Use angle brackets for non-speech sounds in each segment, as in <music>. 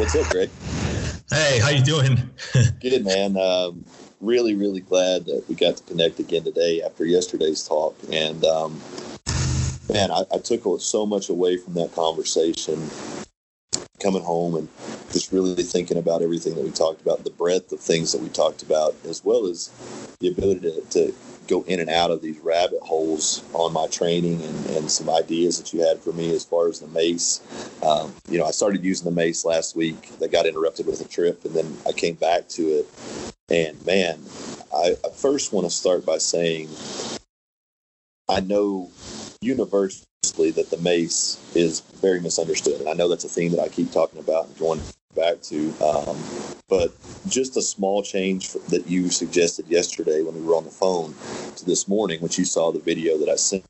What's up, Greg? Hey, how you doing? <laughs> Good, man. Um, really, really glad that we got to connect again today after yesterday's talk. And um, man, I, I took so much away from that conversation coming home and just really thinking about everything that we talked about, the breadth of things that we talked about, as well as the ability to, to go in and out of these rabbit holes on my training and, and some ideas that you had for me as far as the mace. Um, you know, I started using the mace last week. That got interrupted with a trip, and then I came back to it. And man, I, I first want to start by saying I know universally that the mace is very misunderstood. And I know that's a theme that I keep talking about and going back to. Um, but just a small change that you suggested yesterday when we were on the phone to this morning, which you saw the video that I sent,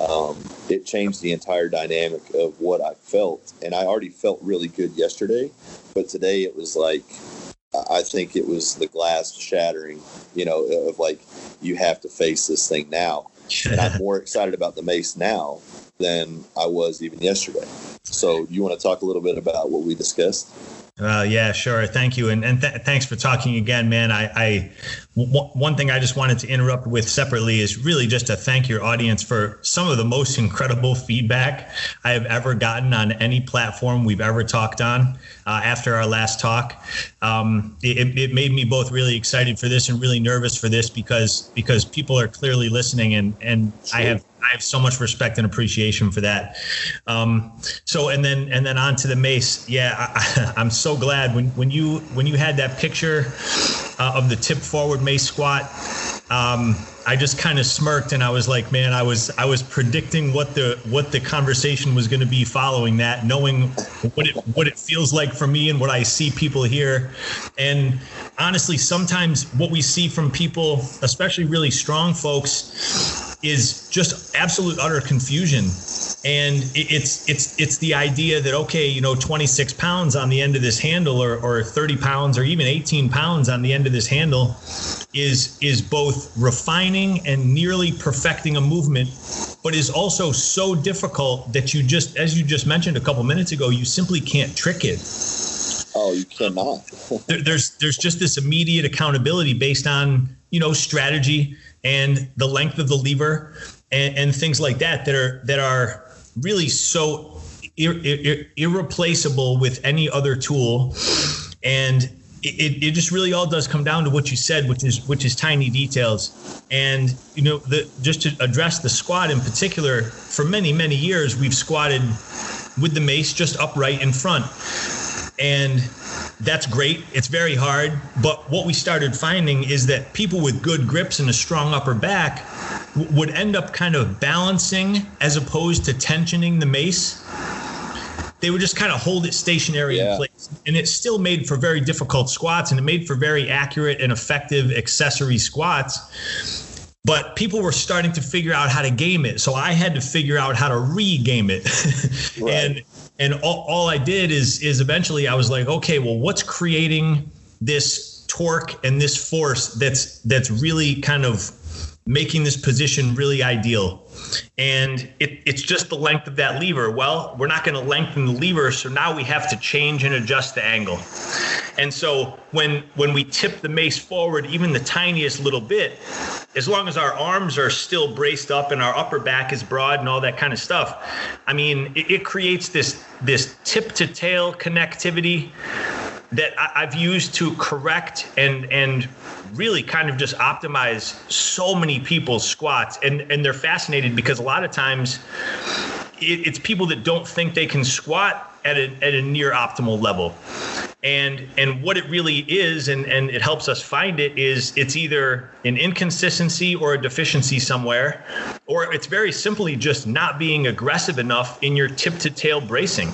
um, it changed the entire dynamic of what I felt. And I already felt really good yesterday, but today it was like, I think it was the glass shattering, you know, of like, you have to face this thing now. and I'm <laughs> more excited about the mace now than I was even yesterday. So, you want to talk a little bit about what we discussed? Uh, yeah, sure. Thank you, and and th- thanks for talking again, man. I, I w- one thing I just wanted to interrupt with separately is really just to thank your audience for some of the most incredible feedback I have ever gotten on any platform we've ever talked on. Uh, after our last talk, um, it, it made me both really excited for this and really nervous for this because because people are clearly listening, and and sure. I have I have so much respect and appreciation for that. Um, so and then and then on to the mace. Yeah, I, <laughs> am so glad when when you when you had that picture uh, of the tip forward mace squat. Um, I just kind of smirked and I was like, man, I was I was predicting what the what the conversation was going to be following that, knowing what it what it feels like for me and what I see people here. And honestly, sometimes what we see from people, especially really strong folks, is just absolute utter confusion and it's it's it's the idea that okay you know 26 pounds on the end of this handle or, or 30 pounds or even 18 pounds on the end of this handle is is both refining and nearly perfecting a movement but is also so difficult that you just as you just mentioned a couple minutes ago you simply can't trick it. Oh you cannot. <laughs> There, there's there's just this immediate accountability based on you know strategy and the length of the lever and, and things like that that are that are really so ir- ir- irreplaceable with any other tool. And it, it just really all does come down to what you said which is which is tiny details and you know the just to address the squat in particular for many many years we've squatted with the mace just upright in front and that's great. It's very hard. But what we started finding is that people with good grips and a strong upper back w- would end up kind of balancing as opposed to tensioning the mace. They would just kind of hold it stationary yeah. in place. And it still made for very difficult squats and it made for very accurate and effective accessory squats but people were starting to figure out how to game it so i had to figure out how to re-game it <laughs> right. and and all, all I did is is eventually I was like, okay, well, what's creating this torque and this force that's that's really kind of making this position really ideal. And it, it's just the length of that lever. Well, we're not going to lengthen the lever, so now we have to change and adjust the angle. And so when when we tip the mace forward, even the tiniest little bit, as long as our arms are still braced up and our upper back is broad and all that kind of stuff, I mean, it, it creates this this tip to tail connectivity that I, I've used to correct and and really kind of just optimize so many people's squats. And and they're fascinated because a lot of times it, it's people that don't think they can squat at a, at a near optimal level. And and what it really is and and it helps us find it is it's either an inconsistency or a deficiency somewhere or it's very simply just not being aggressive enough in your tip to tail bracing.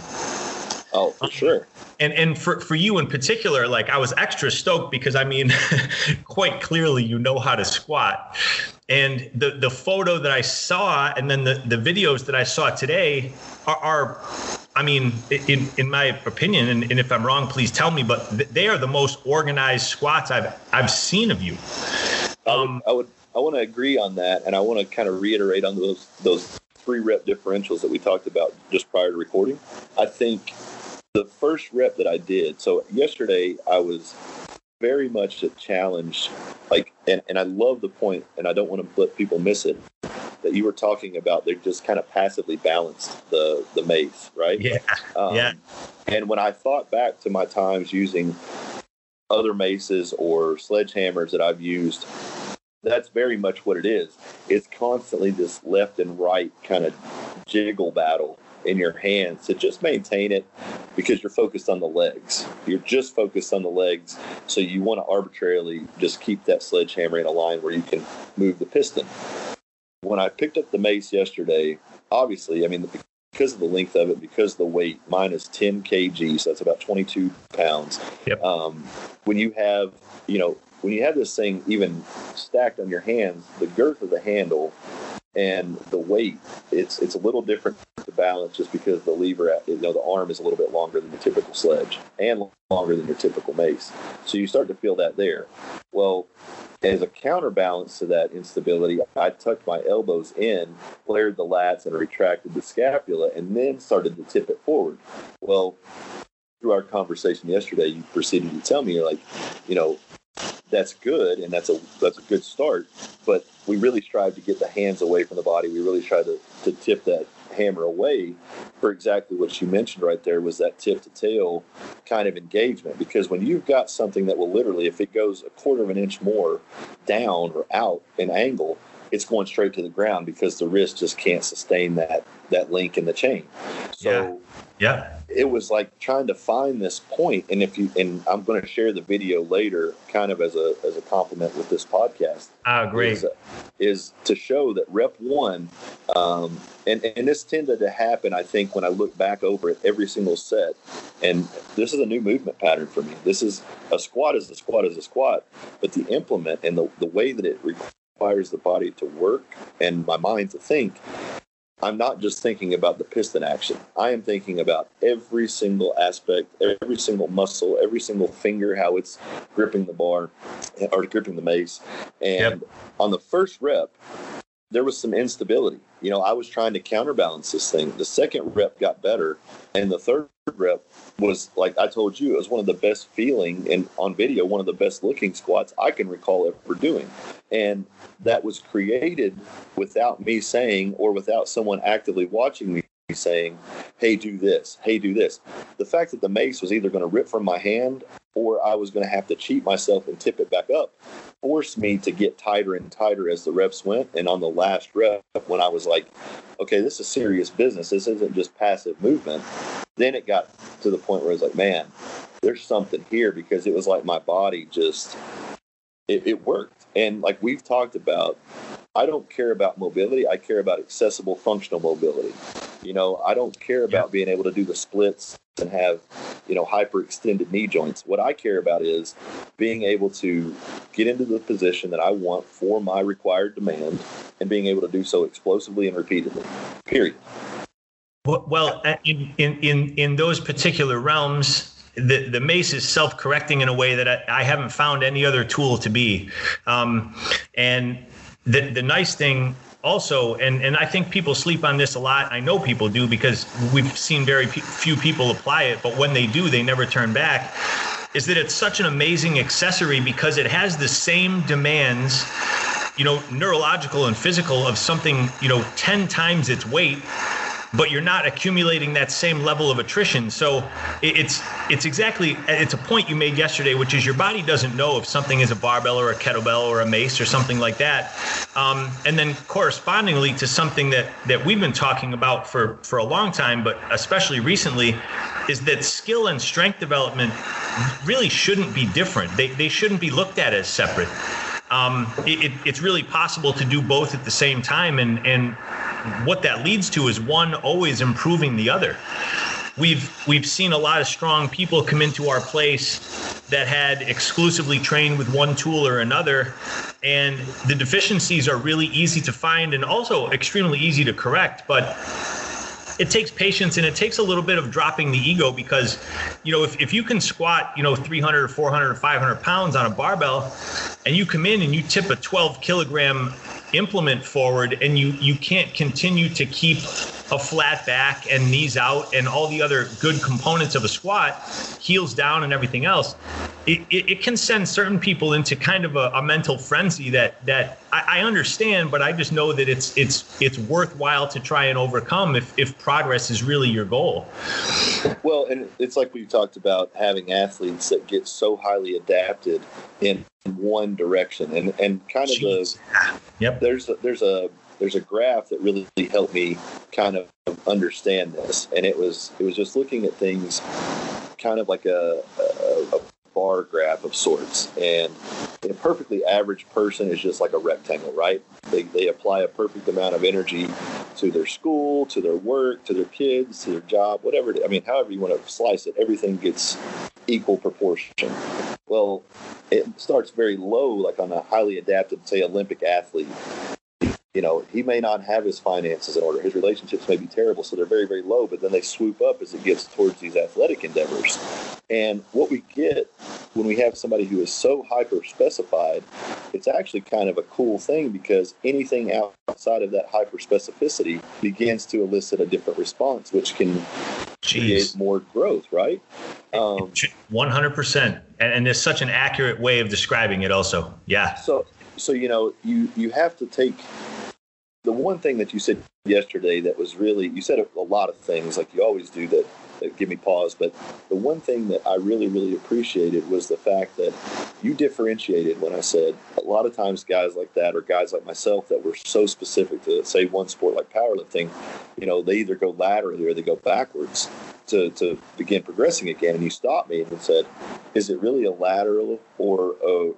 Oh for sure and and for for you in particular like i was extra stoked because i mean <laughs> quite clearly you know how to squat and the the photo that i saw and then the the videos that i saw today are, are I mean, in, in my opinion, and, and if I'm wrong, please tell me. But they are the most organized squats I've I've seen of you. Um, I would, I, would, I want to agree on that, and I want to kind of reiterate on those those three rep differentials that we talked about just prior to recording. I think the first rep that I did. So yesterday I was very much a challenge, like, and, and I love the point, and I don't want to let people miss it that you were talking about. They're just kind of passively balanced the the mace, right? Yeah, um, yeah. And when I thought back to my times using other maces or sledgehammers that I've used, that's very much what it is. It's constantly this left and right kind of jiggle battle in your hands to just maintain it because you're focused on the legs. You're just focused on the legs. So you want to arbitrarily just keep that sledgehammer in a line where you can move the piston. When I picked up the mace yesterday, obviously, I mean, because of the length of it, because of the weight, mine is 10 kg, so that's about 22 pounds. Yep. Um, when you have, you know, when you have this thing even stacked on your hands, the girth of the handle and the weight, it's it's a little different to balance just because the lever, uh, you know, the arm is a little bit longer than the typical sledge and longer than your typical mace. So you start to feel that there. Well, as a counterbalance to that instability, I tucked my elbows in, flared the lats, and retracted the scapula, and then started to tip it forward. Well, through our conversation yesterday, you proceeded to tell me, you're like, you know, that's good and that's a that's a good start. But we really strive to get the hands away from the body. We really try to, to tip that hammer away for exactly what you mentioned right there was that tip to tail kind of engagement. Because when you've got something that will literally, if it goes a quarter of an inch more down or out in angle, it's going straight to the ground because the wrist just can't sustain that that link in the chain. So yeah. yeah it was like trying to find this point and if you and i'm going to share the video later kind of as a as a compliment with this podcast I agree. is, is to show that rep one um, and and this tended to happen i think when i look back over it every single set and this is a new movement pattern for me this is a squat is a squat is a squat but the implement and the, the way that it requires the body to work and my mind to think I'm not just thinking about the piston action. I am thinking about every single aspect, every single muscle, every single finger, how it's gripping the bar or gripping the mace. And yep. on the first rep, there was some instability. You know, I was trying to counterbalance this thing. The second rep got better, and the third rep was like I told you, it was one of the best feeling and on video, one of the best looking squats I can recall ever doing. And that was created without me saying or without someone actively watching me saying, hey, do this, hey, do this. The fact that the mace was either going to rip from my hand or I was going to have to cheat myself and tip it back up forced me to get tighter and tighter as the reps went. And on the last rep, when I was like, okay, this is serious business, this isn't just passive movement, then it got to the point where I was like, man, there's something here because it was like my body just, it, it worked. And like we've talked about, I don't care about mobility. I care about accessible functional mobility. You know, I don't care about yeah. being able to do the splits and have, you know, hyperextended knee joints. What I care about is being able to get into the position that I want for my required demand and being able to do so explosively and repeatedly. Period. Well, uh, in in in, in those particular realms, the, the mace is self-correcting in a way that I, I haven't found any other tool to be. Um, and the, the nice thing also, and, and I think people sleep on this a lot. I know people do because we've seen very few people apply it, but when they do, they never turn back. Is that it's such an amazing accessory because it has the same demands, you know, neurological and physical of something, you know, 10 times its weight but you're not accumulating that same level of attrition. So it's it's exactly it's a point you made yesterday, which is your body doesn't know if something is a barbell or a kettlebell or a mace or something like that. Um, and then correspondingly to something that that we've been talking about for for a long time, but especially recently, is that skill and strength development really shouldn't be different. They they shouldn't be looked at as separate. Um, it, it's really possible to do both at the same time and and what that leads to is one always improving the other. We've we've seen a lot of strong people come into our place that had exclusively trained with one tool or another, and the deficiencies are really easy to find and also extremely easy to correct. But it takes patience and it takes a little bit of dropping the ego because you know if, if you can squat you know 300 or 400 or 500 pounds on a barbell and you come in and you tip a 12 kilogram implement forward and you you can't continue to keep a flat back and knees out and all the other good components of a squat heels down and everything else it, it, it can send certain people into kind of a, a mental frenzy that that I, I, understand but i just know that it's it's it's worthwhile to try and overcome if if progress is really your goal. Well and it's like we talked about having athletes that get so highly adapted in one direction. And and kind of Jeez. the yep. there's a, there's a there's a graph that really helped me kind of understand this. And it was it was just looking at things kind of like a, a, a bar graph of sorts. And a perfectly average person is just like a rectangle right? They, they apply a perfect amount of energy to their school to their work to their kids to their job whatever i mean however you want to slice it everything gets equal proportion. Well it starts very low like on a highly adapted say olympic athlete. You know, he may not have his finances in order. His relationships may be terrible, so they're very, very low, but then they swoop up as it gets towards these athletic endeavors. And what we get when we have somebody who is so hyper specified, it's actually kind of a cool thing because anything outside of that hyper specificity begins to elicit a different response, which can Jeez. create more growth, right? Um, 100%. And, and there's such an accurate way of describing it, also. Yeah. So, so you know, you you have to take the one thing that you said yesterday that was really you said a lot of things like you always do that, that give me pause but the one thing that i really really appreciated was the fact that you differentiated when i said a lot of times guys like that or guys like myself that were so specific to say one sport like powerlifting you know they either go laterally or they go backwards to, to begin progressing again and you stopped me and said is it really a lateral or a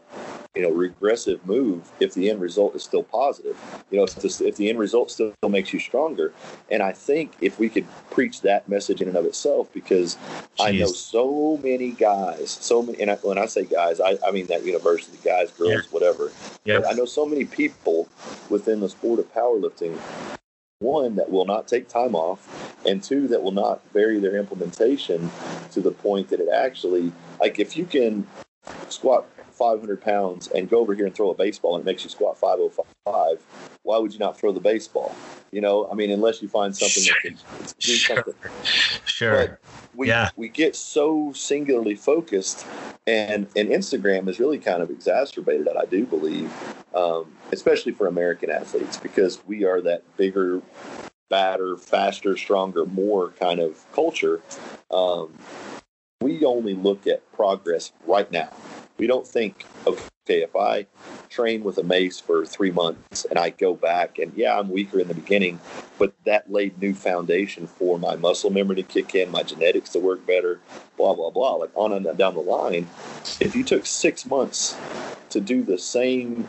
you know regressive move if the end result is still positive you know if, this, if the end result still makes you stronger and i think if we could preach that message in and of itself because Jeez. i know so many guys so many and I, when i say guys I, I mean that university guys girls yeah. whatever yeah. i know so many people within the sport of powerlifting one that will not take time off and two that will not vary their implementation to the point that it actually like if you can squat 500 pounds and go over here and throw a baseball and it makes you squat 505, why would you not throw the baseball? You know, I mean, unless you find something that can do something. Sure. But we, yeah. we get so singularly focused, and, and Instagram has really kind of exacerbated that, I do believe, um, especially for American athletes, because we are that bigger, badder, faster, stronger, more kind of culture. Um, we only look at progress right now we don't think, okay, if I train with a mace for three months and I go back and yeah, I'm weaker in the beginning, but that laid new foundation for my muscle memory to kick in, my genetics to work better, blah, blah, blah. Like on and down the line. If you took six months to do the same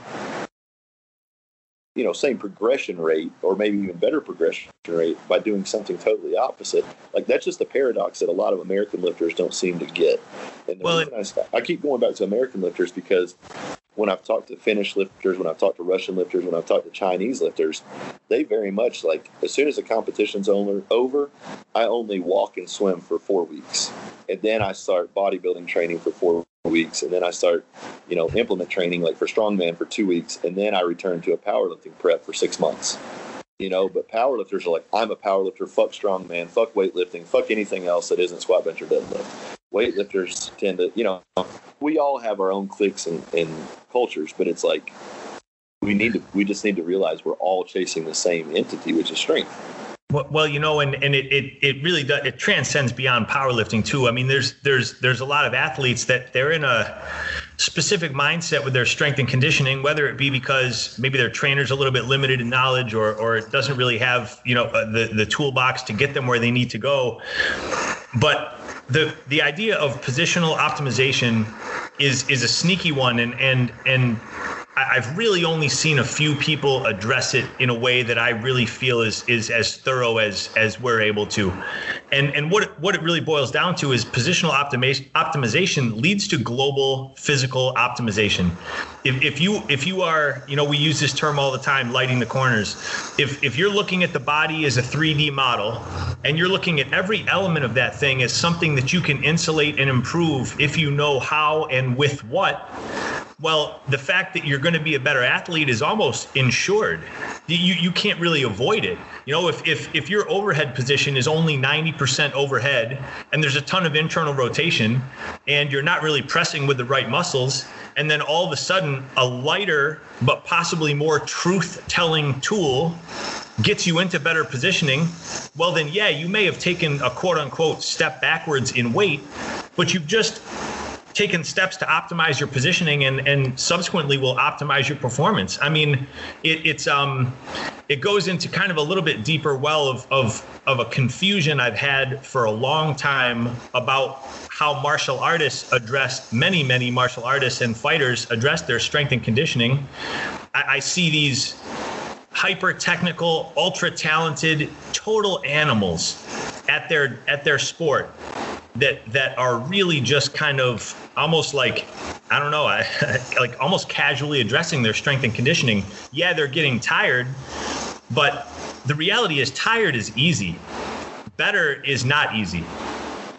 you know, same progression rate or maybe even better progression rate by doing something totally opposite. Like that's just a paradox that a lot of American lifters don't seem to get. And well, reason I, I keep going back to American lifters because when I've talked to Finnish lifters, when I've talked to Russian lifters, when I've talked to Chinese lifters, they very much like as soon as the competition's over, I only walk and swim for four weeks. And then I start bodybuilding training for four weeks and then I start, you know, implement training like for strongman for two weeks and then I return to a powerlifting prep for six months. You know, but powerlifters are like, I'm a powerlifter, fuck strongman, fuck weightlifting, fuck anything else that isn't squat, bench, or deadlift. Weightlifters tend to, you know, we all have our own cliques and, and cultures, but it's like we need to, we just need to realize we're all chasing the same entity, which is strength. Well, you know, and, and it, it, it really does, it transcends beyond powerlifting too. I mean, there's there's there's a lot of athletes that they're in a specific mindset with their strength and conditioning, whether it be because maybe their trainer's a little bit limited in knowledge or or it doesn't really have you know uh, the the toolbox to get them where they need to go. But the the idea of positional optimization is is a sneaky one, and and and I've really only seen a few people address it in a way that I really feel is is as thorough as as we're able to. And and what what it really boils down to is positional optimization optimization leads to global physical optimization. If, if you if you are you know we use this term all the time lighting the corners. If if you're looking at the body as a 3D model and you're looking at every element of that thing as something that you can insulate and improve if you know how and with what well, the fact that you're going to be a better athlete is almost insured. You, you can't really avoid it. You know, if, if, if your overhead position is only 90% overhead and there's a ton of internal rotation and you're not really pressing with the right muscles, and then all of a sudden a lighter but possibly more truth telling tool gets you into better positioning, well, then, yeah, you may have taken a quote unquote step backwards in weight, but you've just taken steps to optimize your positioning and and subsequently will optimize your performance. I mean, it, it's um, it goes into kind of a little bit deeper well of of of a confusion I've had for a long time about how martial artists address many many martial artists and fighters address their strength and conditioning. I, I see these hyper technical, ultra talented, total animals at their at their sport that that are really just kind of almost like I don't know, I, <laughs> like almost casually addressing their strength and conditioning. Yeah, they're getting tired, but the reality is tired is easy. Better is not easy.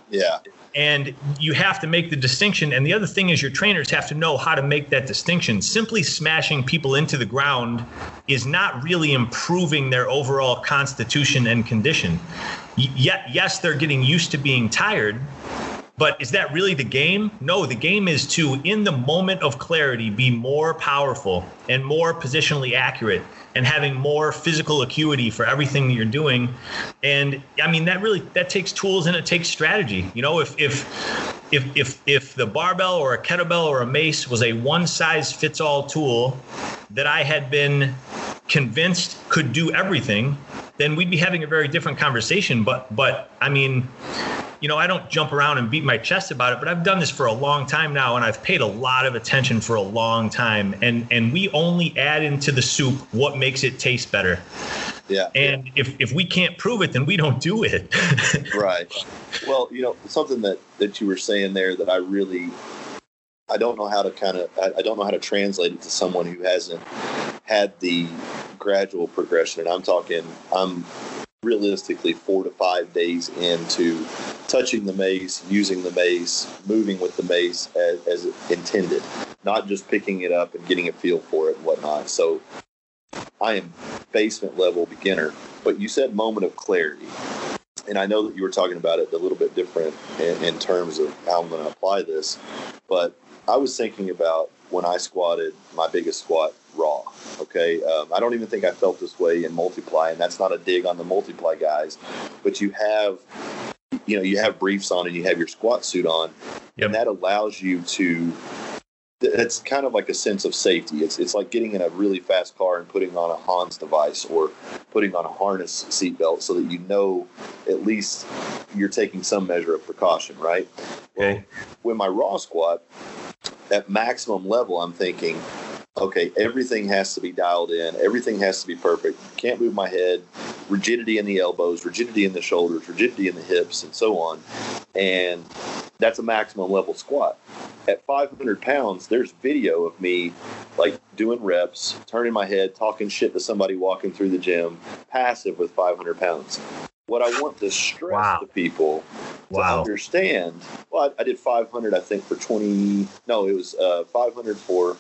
Yeah. And you have to make the distinction. And the other thing is, your trainers have to know how to make that distinction. Simply smashing people into the ground is not really improving their overall constitution and condition. Yet, yes, they're getting used to being tired, but is that really the game? No, the game is to, in the moment of clarity, be more powerful and more positionally accurate and having more physical acuity for everything that you're doing. And I mean, that really that takes tools and it takes strategy. You know, if if if if if the barbell or a kettlebell or a mace was a one size fits all tool that I had been convinced could do everything, then we'd be having a very different conversation. But but I mean, you know, I don't jump around and beat my chest about it, but I've done this for a long time now, and I've paid a lot of attention for a long time. And and we only add into the soup what makes it taste better. Yeah. And if if we can't prove it, then we don't do it. <laughs> right. Well, you know, something that that you were saying there that I really I don't know how to kind of I, I don't know how to translate it to someone who hasn't had the gradual progression. And I'm talking I'm realistically four to five days into touching the mace, using the mace, moving with the mace as, as, intended, not just picking it up and getting a feel for it and whatnot. So I am basement level beginner, but you said moment of clarity. And I know that you were talking about it a little bit different in, in terms of how I'm going to apply this, but I was thinking about when I squatted my biggest squat raw. Okay, um, I don't even think I felt this way in multiply, and that's not a dig on the multiply guys, but you have, you know, you have briefs on and you have your squat suit on, yep. and that allows you to. It's kind of like a sense of safety. It's it's like getting in a really fast car and putting on a Hans device or putting on a harness seatbelt so that you know at least you're taking some measure of precaution, right? Okay. Well, when my raw squat, at maximum level, I'm thinking, okay, everything has to be dialed in, everything has to be perfect. Can't move my head, rigidity in the elbows, rigidity in the shoulders, rigidity in the hips, and so on. And that's a maximum level squat. At 500 pounds, there's video of me like doing reps, turning my head, talking shit to somebody walking through the gym, passive with 500 pounds. What I want to stress wow. to people wow. to understand, well, I, I, did 500, I think, for 20, no, it was uh, 500 for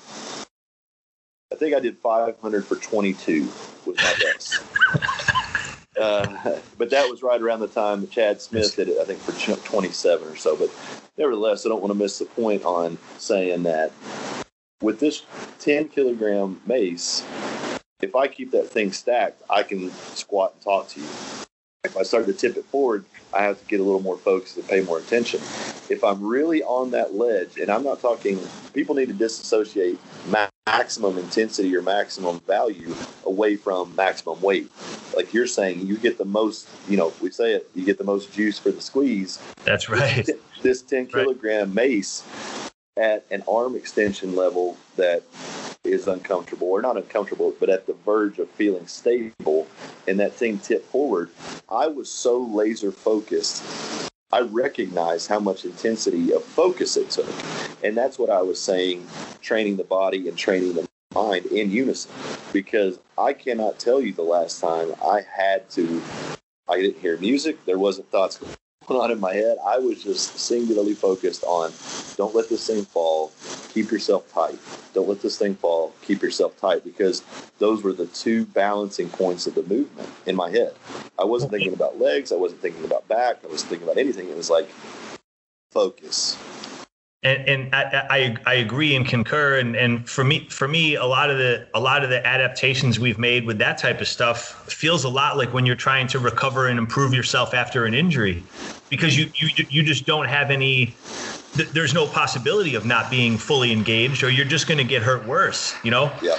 I think I did 500 for 22 with my best. <laughs> uh, but that was right around the time that Chad Smith did it, I think, for 27 or so. But nevertheless, I don't want to miss the point on saying that with this 10 kilogram mace, if I keep that thing stacked, I can squat and talk to you. If I start to tip it forward, I have to get a little more focused and pay more attention. If I'm really on that ledge, and I'm not talking, people need to disassociate maximum intensity or maximum value away from maximum weight. Like you're saying, you get the most, you know, we say it, you get the most juice for the squeeze. That's right. This, this 10 kilogram right. mace at an arm extension level that is uncomfortable or not uncomfortable, but at the verge of feeling stable and that thing tipped forward, I was so laser focused. I recognized how much intensity of focus it took. And that's what I was saying training the body and training the mind in unison. Because I cannot tell you the last time I had to, I didn't hear music, there wasn't thoughts on in my head. I was just singularly focused on don't let this thing fall. Keep yourself tight. Don't let this thing fall. Keep yourself tight because those were the two balancing points of the movement in my head. I wasn't thinking about legs. I wasn't thinking about back. I wasn't thinking about anything. It was like focus. And, and I, I, I agree and concur. And, and for me, for me, a lot of the a lot of the adaptations we've made with that type of stuff feels a lot like when you're trying to recover and improve yourself after an injury, because you you you just don't have any. There's no possibility of not being fully engaged, or you're just going to get hurt worse. You know. Yeah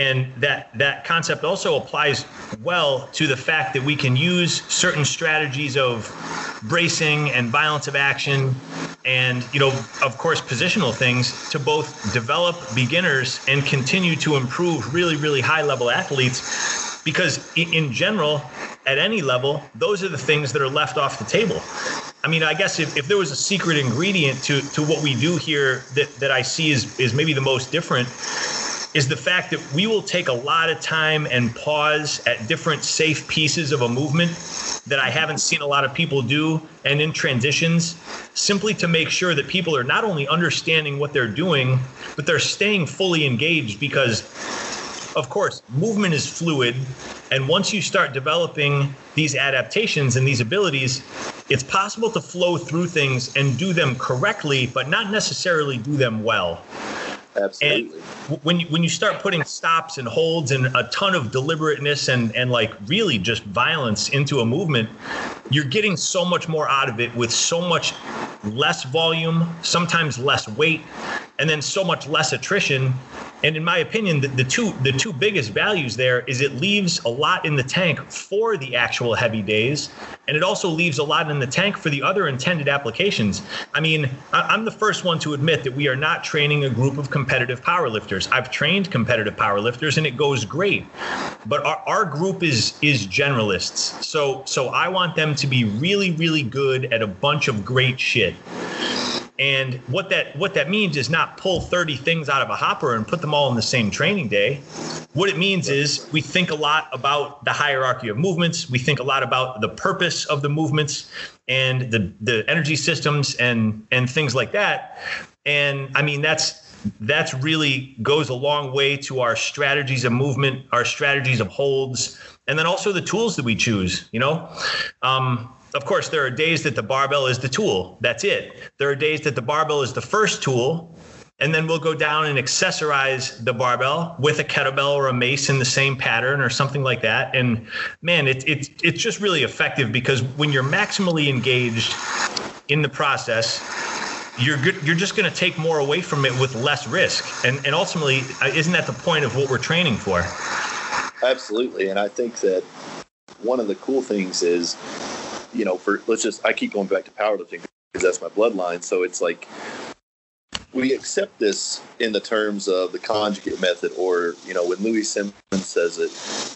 and that that concept also applies well to the fact that we can use certain strategies of bracing and violence of action and you know of course positional things to both develop beginners and continue to improve really really high level athletes because in general at any level those are the things that are left off the table I mean, I guess if, if there was a secret ingredient to, to what we do here that, that I see is, is maybe the most different, is the fact that we will take a lot of time and pause at different safe pieces of a movement that I haven't seen a lot of people do and in transitions simply to make sure that people are not only understanding what they're doing, but they're staying fully engaged because of course, movement is fluid. And once you start developing these adaptations and these abilities, it's possible to flow through things and do them correctly, but not necessarily do them well. Absolutely. And when you, when you start putting stops and holds and a ton of deliberateness and and like really just violence into a movement, you're getting so much more out of it with so much less volume, sometimes less weight, and then so much less attrition and in my opinion, the, the, two the two biggest values there is it leaves a lot in the tank for the actual heavy days, and it also leaves a lot in the tank for the other intended applications. I mean, I'm the first one to admit that we are not training a group of competitive powerlifters. I've trained competitive powerlifters, and it goes great, but our, our group is is generalists. So so I want them to be really really good at a bunch of great shit. And what that what that means is not pull 30 things out of a hopper and put them all in the same training day. What it means is we think a lot about the hierarchy of movements. We think a lot about the purpose of the movements and the the energy systems and and things like that. And I mean that's that's really goes a long way to our strategies of movement, our strategies of holds, and then also the tools that we choose. You know, um, of course, there are days that the barbell is the tool. That's it. There are days that the barbell is the first tool. And then we'll go down and accessorize the barbell with a kettlebell or a mace in the same pattern or something like that. And man, it, it, it's just really effective because when you're maximally engaged in the process, you're good, you're just going to take more away from it with less risk. And, and ultimately, uh, isn't that the point of what we're training for? Absolutely. And I think that one of the cool things is you know, for let's just I keep going back to powerlifting because that's my bloodline. So it's like we accept this in the terms of the conjugate method or you know when Louie Simmons says it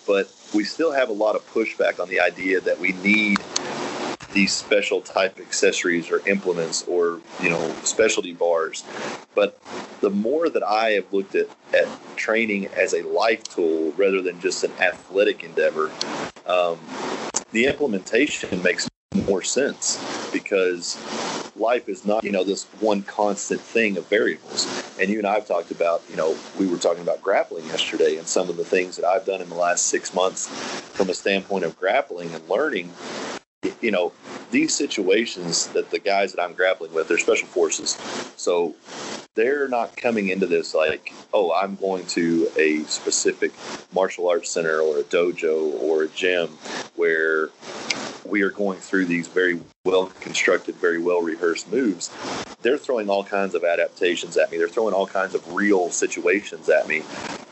but we still have a lot of pushback on the idea that we need these special type accessories or implements or you know specialty bars but the more that i have looked at, at training as a life tool rather than just an athletic endeavor um, the implementation makes more sense because life is not you know this one constant thing of variables. And you and i've talked about you know we were talking about grappling yesterday and some of the things that i've done in the last six months from a standpoint of grappling and learning you know these situations that the guys that i'm grappling with they're special forces. So they're not coming into this like oh i'm going to a specific martial arts center or a dojo or a gym where we are going through these very well constructed, very well rehearsed moves, they're throwing all kinds of adaptations at me. They're throwing all kinds of real situations at me.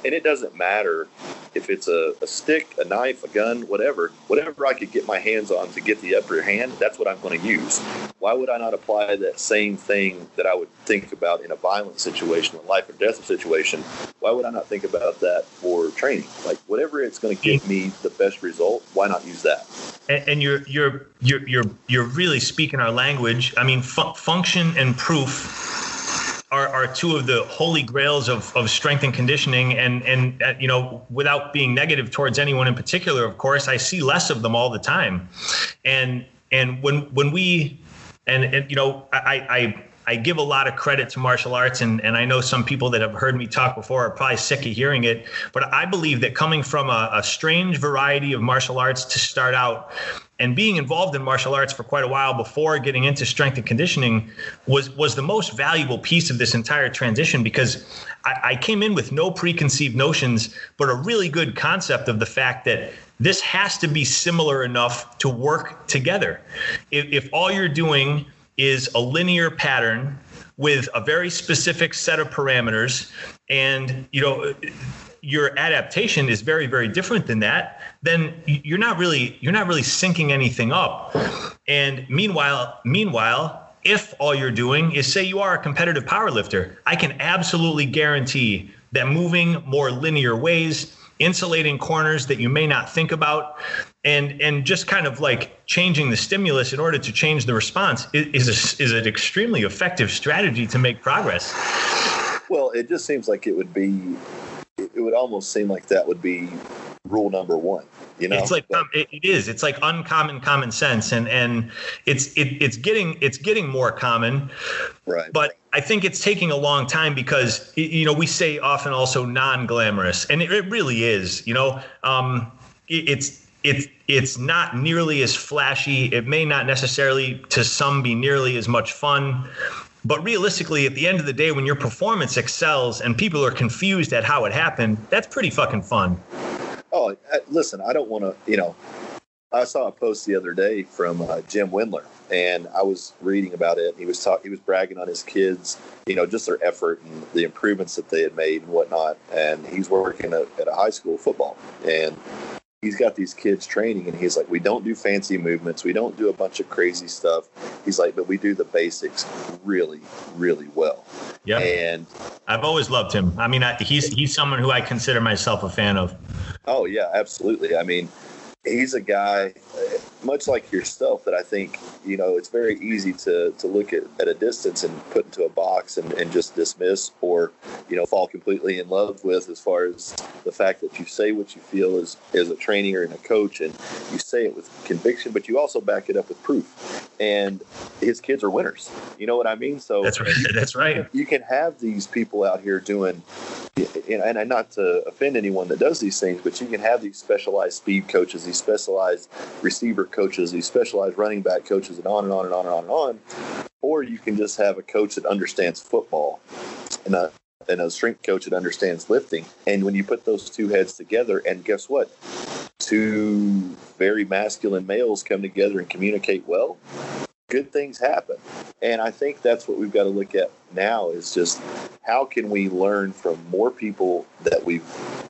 And it doesn't matter if it's a, a stick, a knife, a gun, whatever, whatever I could get my hands on to get the upper hand, that's what I'm going to use. Why would I not apply that same thing that I would think about in a violent situation, a life or death situation? Why would I not think about that for training? Like whatever it's going to give me the best result, why not use that? And, and you're you're you're you're you're really speaking our language. I mean, fu- function and proof are, are two of the holy grails of, of strength and conditioning. And, and uh, you know, without being negative towards anyone in particular, of course, I see less of them all the time. And and when when we and, and you know I, I I give a lot of credit to martial arts, and, and I know some people that have heard me talk before are probably sick of hearing it. But I believe that coming from a, a strange variety of martial arts to start out and being involved in martial arts for quite a while before getting into strength and conditioning was was the most valuable piece of this entire transition because I, I, came in with no preconceived notions, but a really good concept of the fact that this has to be similar enough to work together. If, if all you're doing is a linear pattern with a very specific set of parameters and you know your adaptation is very very different than that then you're not really you're not really syncing anything up. And meanwhile meanwhile if all you're doing is say you are a competitive power lifter i can absolutely guarantee that moving more linear ways insulating corners that you may not think about and and just kind of like changing the stimulus in order to change the response is a, is an extremely effective strategy to make progress. Well it just seems like it would be it would almost seem like that would be rule number one you know? It's like but, it, it is. It's like uncommon common sense and and it's it, it's getting it's getting more common. Right. But i think it's taking a long time because you know we say often also non-glamorous and it, it really is you know? Um it, it's it's it's not nearly as flashy. It may not necessarily to some be nearly as much fun. But realistically, at the end of the day, when your performance excels and people are confused at how it happened, that's pretty fucking fun. Oh, listen, I don't want to, you know, I saw a post the other day from uh, Jim Wendler, and I was reading about it. He was talking, he was bragging on his kids, you know, just their effort and the improvements that they had made and whatnot. And he's working at, at a high school football, and he's got these kids training and he's like we don't do fancy movements. We don't do a bunch of crazy stuff. He's like but we do the basics really really well. Yeah and i've always loved him. I mean I, he's he's someone who i consider myself a fan of. Oh yeah absolutely. I mean he's a guy much like yourself that I think you know it's very easy to to look at at a distance and put into a box and, and just dismiss or you know fall completely in love with as far as the fact that you say what you feel as as a trainer and a coach and you say it with conviction but you also back it up with proof. And his kids are winners. You know what I mean? So that's right. <laughs> That's right. you can have these people out here doing and not to offend anyone that does these things but you can have these specialized speed coaches these specialized receiver coaches, these specialized running back coaches, and on and on and on and on and on. Or you can just have a coach that understands football and a, and a strength coach that understands lifting. And when you put those two heads together, and guess what? Two very masculine males come together and communicate well, good things happen. And I think that's what we've got to look at now is just how can we learn from more people that we've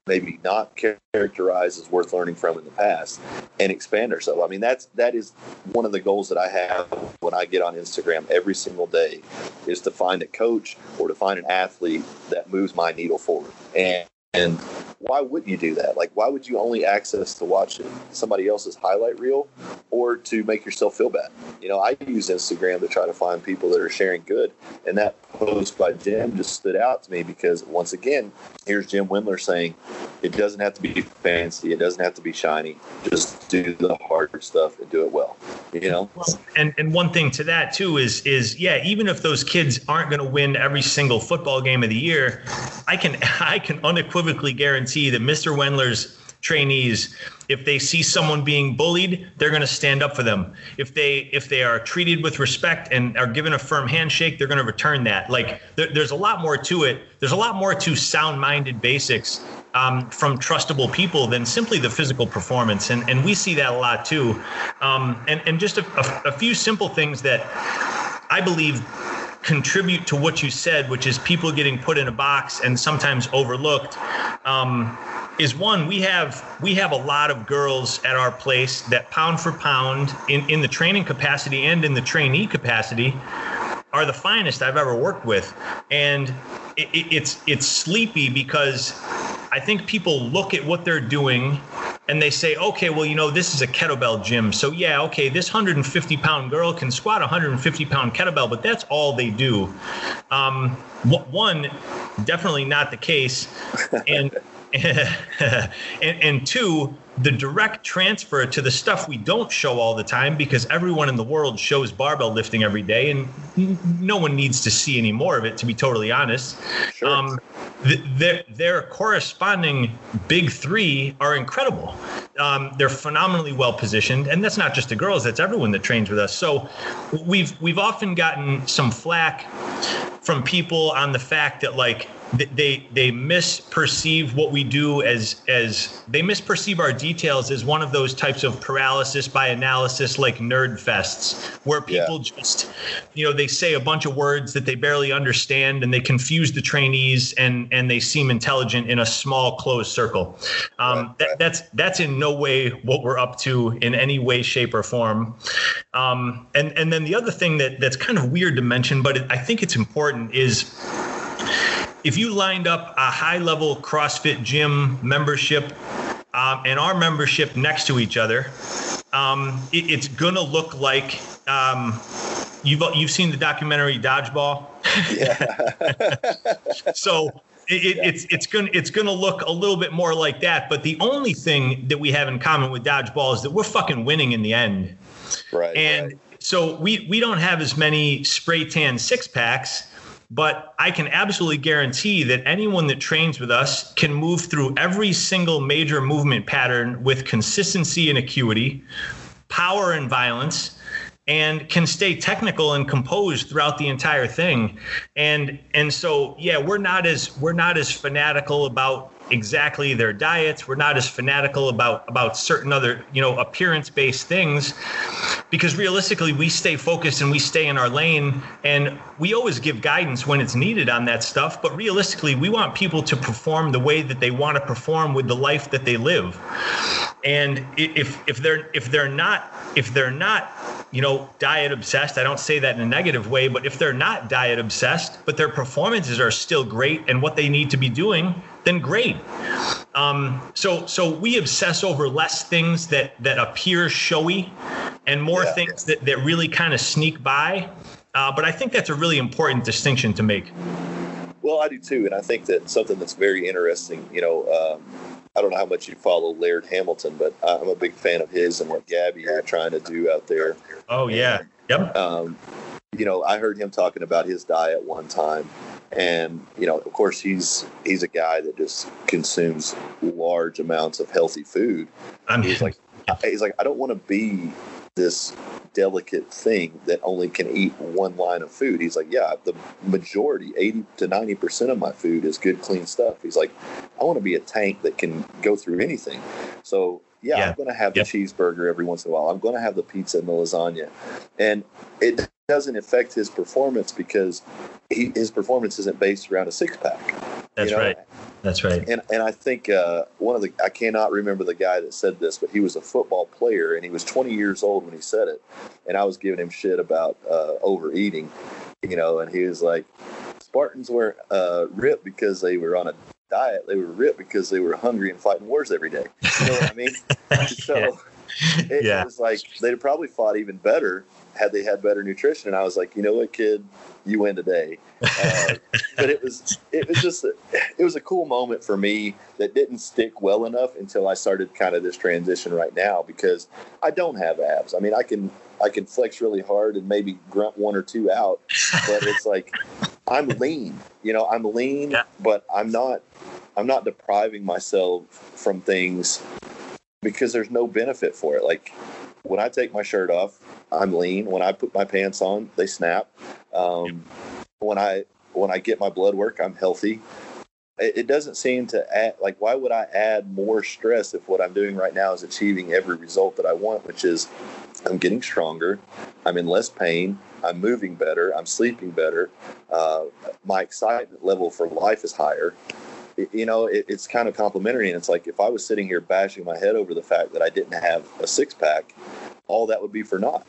maybe not characterized as worth learning from in the past and expand ourselves. I mean, that's that is one of the goals that I have when I get on Instagram every single day is to find a coach or to find an athlete that moves my needle forward. And and why wouldn't you do that? Like, why would you only access to watch somebody else's highlight reel or to make yourself feel bad? You know, I use Instagram to try to find people that are sharing good. And that post by Jim just stood out to me because, once again, here's Jim Wendler saying, it doesn't have to be fancy, it doesn't have to be shiny. Just do the hard stuff and do it well. You know? And, and one thing to that, too, is, is yeah, even if those kids aren't going to win every single football game of the year, I can, <laughs> I can unequivocally guarantee that Mr. Wendler's trainees if they see someone being bullied they're going to stand up for them. If they if they are treated with respect and are given a firm handshake they're going to return that. Like there, there's a lot more to it. There's a lot more to sound minded basics um, from trustable people than simply the physical performance and and we see that a lot too. Um, and and just a, a, a few simple things that i believe contribute to what you said, which is people getting put in a box and sometimes overlooked, um, is one we have we have a lot of girls at our place that pound for pound in in the training capacity and in the trainee capacity are the finest I've ever worked with, and it, it, it's it's sleepy because I think people look at what they're doing and they say, okay, well, you know, this is a kettlebell gym. So, yeah, okay, this 150 pound girl can squat 150 pound kettlebell, but that's all they do. Um, one, definitely not the case. <laughs> And <laughs> and, and two, the direct transfer to the stuff we don't show all the time because everyone in the world shows barbell lifting every day and no one needs to see any more of it to be totally honest. Sure. um, their, their corresponding big three are incredible. Um, they're phenomenally well positioned. And that's not just the girls that's everyone that trains with us. So we've we've often gotten some flack from people on the fact that like they they misperceive what we do as as they misperceive our details as one of those types of paralysis by analysis like nerd fests where people yeah. just you know they say a bunch of words that they barely understand and they confuse the trainees and and they seem intelligent in a small closed circle um, right, that, right. that's that's in no way what we're up to in any way shape or form um, and and then the other thing that that's kind of weird to mention but it, I think it's important is if you lined up a high level CrossFit gym membership um, and our membership next to each other, um, it, it's going to look like um, you've you've seen the documentary Dodgeball. Yeah. <laughs> so it, yeah. it's it's gonna it's to look a little bit more like that. But the only thing that we have in common with Dodgeball is that we're fucking winning in the end. Right. And right. so we we don't have as many spray tan six packs but I can absolutely guarantee that anyone that trains with us can move through every single major movement pattern with consistency and acuity, power and violence, and can stay technical and composed throughout the entire thing. And and so yeah, we're not as we're not as fanatical about exactly their diets. We're not as fanatical about about certain other, you know, appearance-based things because realistically we stay focused and we stay in our lane and we always give guidance when it's needed on that stuff, but realistically we want people to perform the way that they want to perform with the life that they live. And if if they're if they're not if they're not, you know, diet obsessed, I don't say that in a negative way, but if they're not diet obsessed, but their performances are still great and what they need to be doing, then great. Um, so so we obsess over less things that that appear showy, and more yeah. things that that really kind of sneak by. Uh, but I think that's a really important distinction to make. Well, I do too, and I think that something that's very interesting. You know, um, I don't know how much you follow Laird Hamilton, but I'm a big fan of his and what Gabby are trying to do out there. Oh yeah, yep. Um, you know, I heard him talking about his diet one time, and you know of course he's he's a guy that just consumes large amounts of healthy food I'm, he's like <laughs> he's like i don't want to be this delicate thing that only can eat one line of food he's like yeah the majority 80 to 90 percent of my food is good clean stuff he's like i want to be a tank that can go through anything so yeah, yeah. i'm going to have the yep. cheeseburger every once in a while i'm going to have the pizza and the lasagna and it doesn't affect his performance because he, his performance isn't based around a six pack. That's you know? right. That's right. And and I think uh, one of the I cannot remember the guy that said this, but he was a football player and he was 20 years old when he said it, and I was giving him shit about uh, overeating, you know, and he was like, Spartans weren't uh, ripped because they were on a diet; they were ripped because they were hungry and fighting wars every day. You know what I mean? <laughs> so. yeah. It, yeah. it was like they'd probably fought even better had they had better nutrition. And I was like, you know what, kid, you win today. Uh, <laughs> but it was it was just a, it was a cool moment for me that didn't stick well enough until I started kind of this transition right now because I don't have abs. I mean, I can I can flex really hard and maybe grunt one or two out, but it's like <laughs> I'm lean. You know, I'm lean, yeah. but I'm not I'm not depriving myself from things because there's no benefit for it. Like when I take my shirt off, I'm lean. When I put my pants on, they snap. Um, when I when I get my blood work, I'm healthy. It, it doesn't seem to add like why would I add more stress if what I'm doing right now is achieving every result that I want, which is I'm getting stronger, I'm in less pain, I'm moving better, I'm sleeping better, uh, my excitement level for life is higher you know, it, it's kind of complimentary. And it's like if I was sitting here bashing my head over the fact that I didn't have a six pack, all that would be for naught.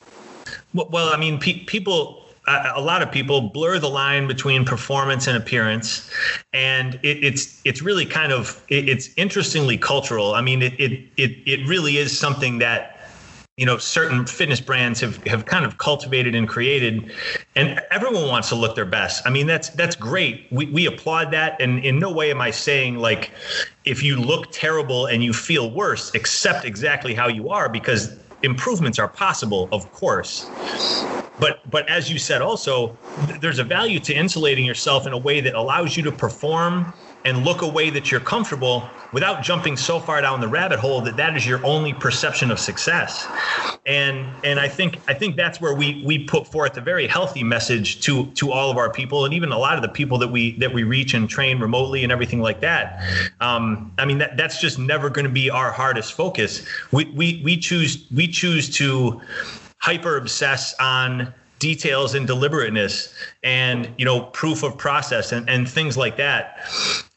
Well, I mean, pe- people Uh, a lot of people blur the line between performance and appearance, and it, it's it's really kind of it, it's interestingly cultural. I mean, it, it it it really is something that you know certain fitness brands have have kind of cultivated and created. And everyone wants to look their best. I mean that's that's great. We, we applaud that. And in no way am i saying like if you look terrible and you feel worse accept exactly how you are because improvements are possible of course. But but as you said also there's a value to insulating yourself in a way that allows you to perform and look a way that you're comfortable without jumping so far down the rabbit hole that that is your only perception of success. And and i think i think that's where we we put forth a very healthy message to to all of our people and even a lot of the people that we that we reach and train remotely and everything like that. Um, i mean that that's just never going to be our hardest focus. We we we choose we choose to hyper obsess on details and deliberateness and you know proof of process and, and things like that.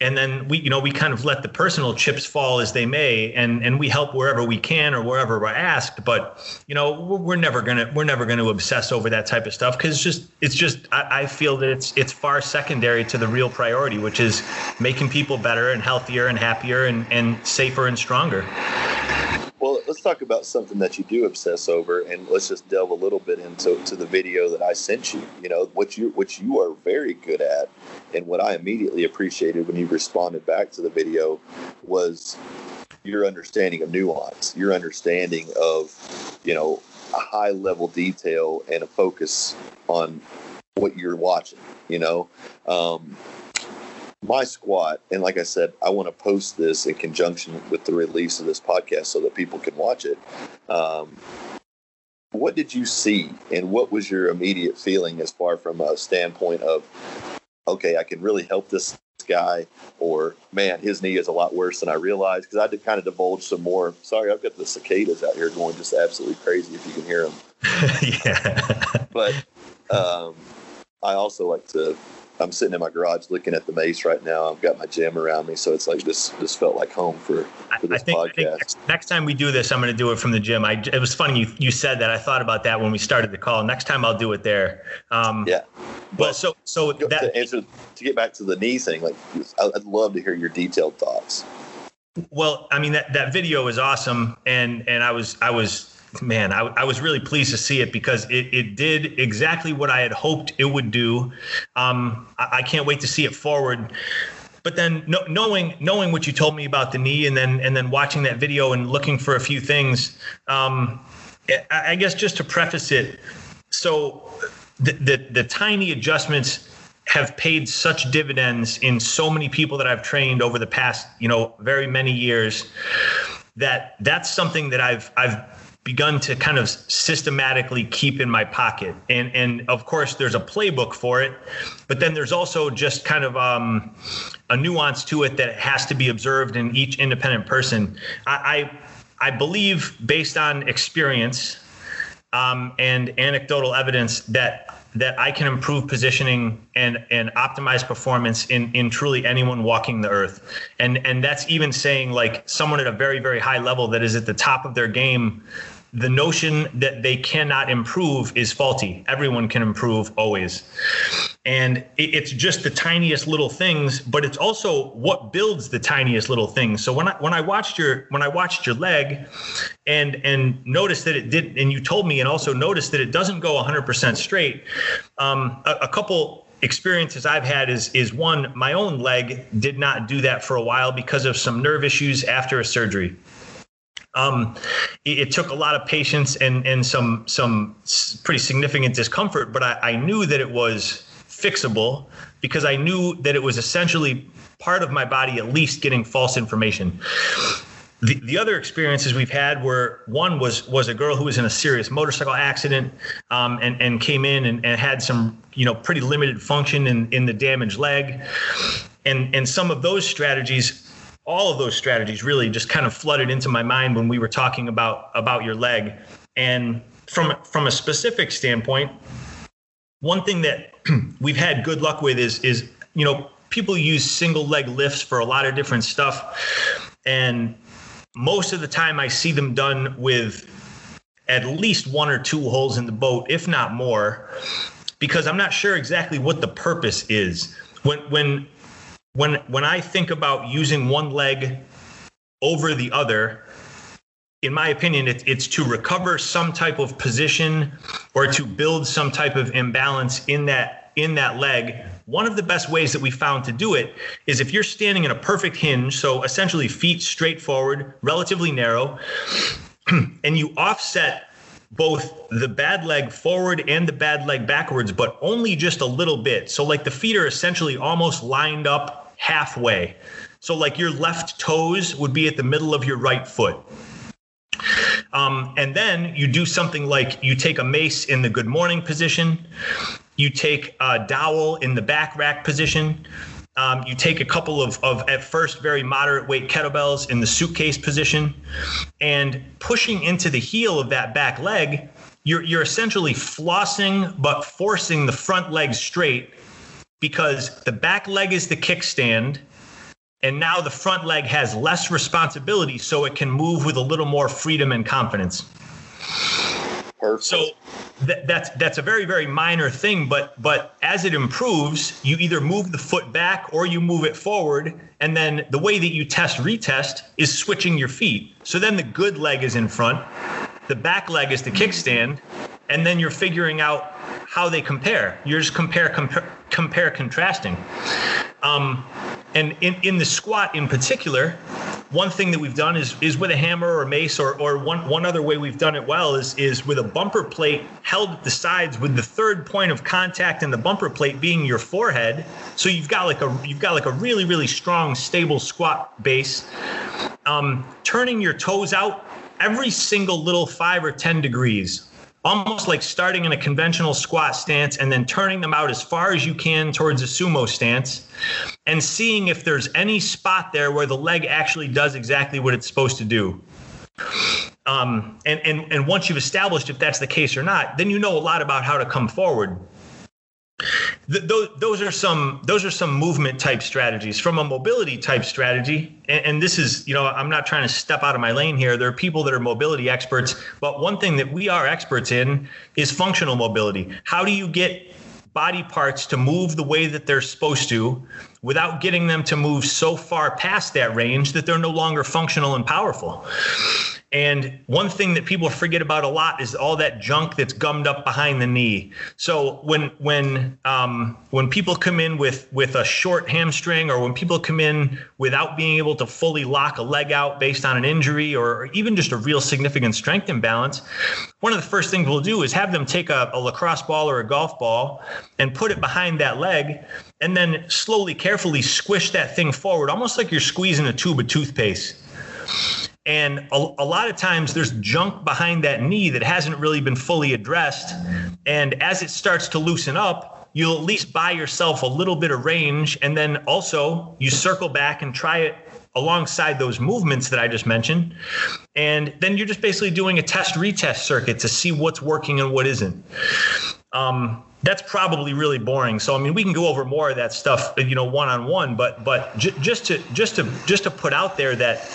And then we you know we kind of let the personal chips fall as they may and and we help wherever we can or wherever we're asked. But you know we're never gonna we're never gonna obsess over that type of stuff because just it's just I, I feel that it's it's far secondary to the real priority which is making people better and healthier and happier and, and safer and stronger let's talk about something that you do obsess over, and let's just delve a little bit into to the video that I sent you. You know what you what you are very good at, and what I immediately appreciated when you responded back to the video was your understanding of nuance, your understanding of you know a high level detail and a focus on what you're watching. You know, um, my squat, and like I said, I want to post this in conjunction with the release of this podcast so that people can watch it. Um, what did you see, and what was your immediate feeling as far from a standpoint of, okay, I can really help this guy, or man, his knee is a lot worse than I realized? Because I did kind of divulge some more. Sorry, I've got the cicadas out here going just absolutely crazy. If you can hear them, <laughs> yeah. but um, I also like to I'm sitting in my garage looking at the mace right now. I've got my gym around me, so it's like this. This felt like home for, for this I think, podcast. I think next, next, time we do this, I'm going to do it from the gym. I it was funny you you said that. I thought about that when we started the call. Next time I'll do it there. Um, yeah. Well, so so that to answer to get back to the knee thing, like I'd love to hear your detailed thoughts. Well, I mean that that video was awesome, and and I was I was man, I, I, was really pleased to see it because it, it did exactly what I had hoped it would do. Um, I, I can't wait to see it forward. But then no, knowing knowing what you told me about the knee, and then and then watching that video and looking for a few things, um, I, I guess just to preface it, so the, the the tiny adjustments have paid such dividends in so many people that I've trained over the past, you know, very many years that that's something that I've I've begun to kind of systematically keep in my pocket. And and of course there's a playbook for it, but then there's also just kind of um, a nuance to it that has to be observed in each independent person. I I, I believe based on experience um, and anecdotal evidence that that I can improve positioning and and optimize performance in in truly anyone walking the earth. And and that's even saying like someone at a very very high level that is at the top of their game the notion that they cannot improve is faulty. Everyone can improve always. And it's just the tiniest little things, but it's also what builds the tiniest little things. So when I when I watched your when I watched your leg and and noticed that it did and you told me and also noticed that it doesn't go 100% straight, um, a, a couple experiences I've had is is one my own leg did not do that for a while because of some nerve issues after a surgery. Um, it, it, took a lot of patience and and some some pretty significant discomfort, but I, I knew that it was fixable because I knew that it was essentially part of my body at least getting false information. The, the other experiences we've had were one was was a girl who was in a serious motorcycle accident um, and and came in and, and had some you know pretty limited function in in the damaged leg, and and some of those strategies all of those strategies really just kind of flooded into my mind when we were talking about about your leg. And from from a specific standpoint one thing that <clears throat> we've had good luck with is is you know people use single leg lifts for a lot of different stuff. And most of the time i see them done with at least one or two holes in the boat if not more because i'm not sure exactly what the purpose is. When when when when I think about using one leg over the other, in my opinion, it, it's to recover some type of position or to build some type of imbalance in that in that leg. One of the best ways that we found to do it is if you're standing in a perfect hinge, so essentially feet straight forward, relatively narrow, <clears throat> and you offset both the bad leg forward and the bad leg backwards, but only just a little bit. So, like the feet are essentially almost lined up halfway. So, like your left toes would be at the middle of your right foot. Um, and then you do something like you take a mace in the good morning position, you take a dowel in the back rack position, um, you take a couple of, of, at first, very moderate weight kettlebells in the suitcase position, and pushing into the heel of that back leg, you're, you're essentially flossing but forcing the front leg straight because the back leg is the kickstand. And now the front leg has less responsibility, so it can move with a little more freedom and confidence. Perfect. So th- that's that's a very very minor thing, but but as it improves, you either move the foot back or you move it forward, and then the way that you test retest is switching your feet. So then the good leg is in front, the back leg is the kickstand, and then you're figuring out how they compare. You're just compare compare, compare contrasting. Um, and in, in the squat in particular, one thing that we've done is is with a hammer or mace or, or one, one other way we've done it well is is with a bumper plate held at the sides with the third point of contact in the bumper plate being your forehead. So you've got like a you've got like a really, really strong, stable squat base. Um, turning your toes out every single little five or ten degrees almost like starting in a conventional squat stance and then turning them out as far as you can towards a sumo stance and seeing if there's any spot there where the leg actually does exactly what it's supposed to do. Um, and, and, and once you've established if that's the case or not, then you know a lot about how to come forward those, those are some those are some movement type strategies. From a mobility type strategy and, and, this is you know i'm not trying to step out of my lane here. There are people that are mobility experts but one thing that we are experts in is functional mobility. How do you get body parts to move the way that they're supposed to without getting them to move so far past that range that they're no longer functional and powerful and one thing that people forget about a lot is all that junk that's gummed up behind the knee. So when when um, when people come in with with a short hamstring, or when people come in without being able to fully lock a leg out based on an injury, or even just a real significant strength imbalance, one of the first things we'll do is have them take a, a lacrosse ball or a golf ball and put it behind that leg, and then slowly, carefully squish that thing forward, almost like you're squeezing a tube of toothpaste and a, a, lot of times there's junk behind that knee that hasn't really been fully addressed. And as it starts to loosen up, you'll at least buy yourself a little bit of range. And then also you circle back and try it alongside those movements that I just mentioned. And then you're just basically doing a test retest circuit to see what's working and what isn't. Um, that's probably really boring. So I mean, we can go over more of that stuff, you know, one on one. But but j- just to just to just to put out there that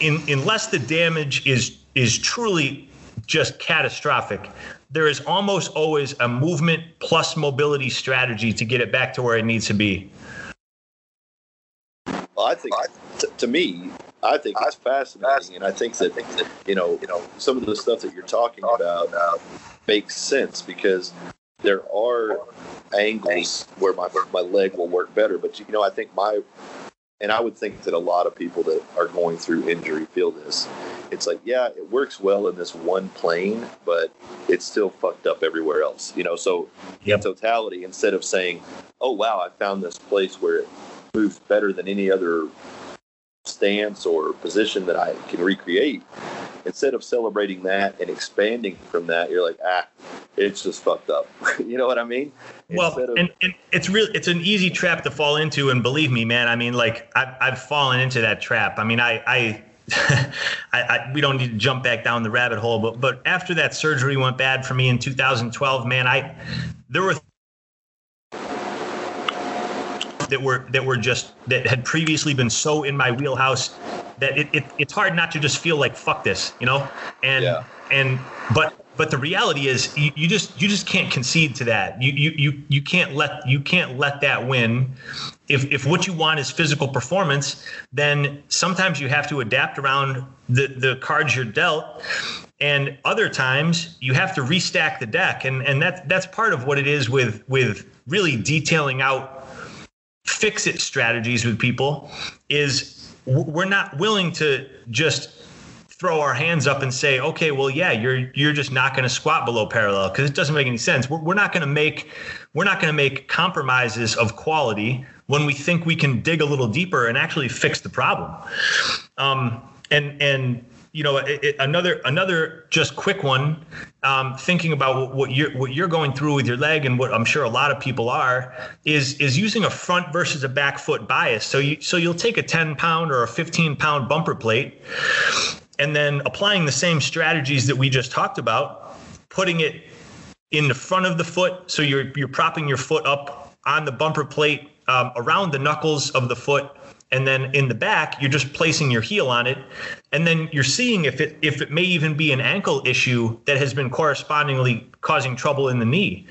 in, unless the damage is is truly just catastrophic, there is almost always a movement plus mobility strategy to get it back to where it needs to be. Well, I think t- to me, I think it's fascinating, and I think that you know, you know, some of the stuff that you're talking about uh, makes sense because there are angles where my my leg will work better. But you know, I think my and I would think that a lot of people that are going through injury feel this. It's like, yeah, it works well in this one plane, but it's still fucked up everywhere else. You know, so yep. in totality, instead of saying, "Oh wow, I found this place where it moves better than any other stance or position that I can recreate," instead of celebrating that and expanding from that, you're like, ah, it's just fucked up. <laughs> you know what I mean? Well, of- and, and, it's real. It's an easy trap to fall into, and believe me, man. I mean, like I've I've fallen into that trap. I mean, I I. <laughs> I, I, we don't need to jump back down the rabbit hole, but but after that surgery went bad for me in 2012, man, I there were that were that were just that had previously been so in my wheelhouse that it, it it's hard not to just feel like fuck this, you know? And yeah. and but but the reality is you, you just you just can't concede to that. You you you you can't let you can't let that win. If if what you want is physical performance, then sometimes you have to adapt around the the cards you're dealt. And other times you have to restack the deck. And and that's that's part of what it is with with really detailing out fix it strategies with people is we're not willing to just throw our hands up and say, okay, well, yeah, you're you're just not going to squat below parallel because it doesn't make any sense. We're, we're not going to make we're not going to make compromises of quality when we think we can dig a little deeper and actually fix the problem. Um, and and you know, it, it, another another just quick one. Um, thinking about what you're what you're going through with your leg, and what I'm sure a lot of people are, is is using a front versus a back foot bias. So you so you'll take a 10 pound or a 15 pound bumper plate, and then applying the same strategies that we just talked about, putting it in the front of the foot. So you're you're propping your foot up on the bumper plate um, around the knuckles of the foot, and then in the back you're just placing your heel on it, and then you're seeing if it if it may even be an ankle issue that has been correspondingly causing trouble in the knee.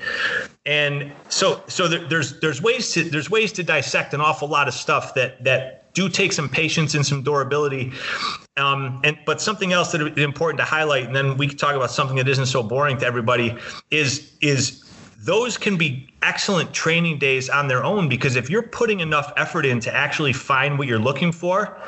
And so so there, there's there's ways to there's ways to dissect an awful lot of stuff that that do take some patience and some durability. Um, and but something else that is important to highlight, and then we can talk about something that isn't so boring to everybody, is is those can be excellent training days on their own because if you're putting enough effort in to actually find what you're looking for,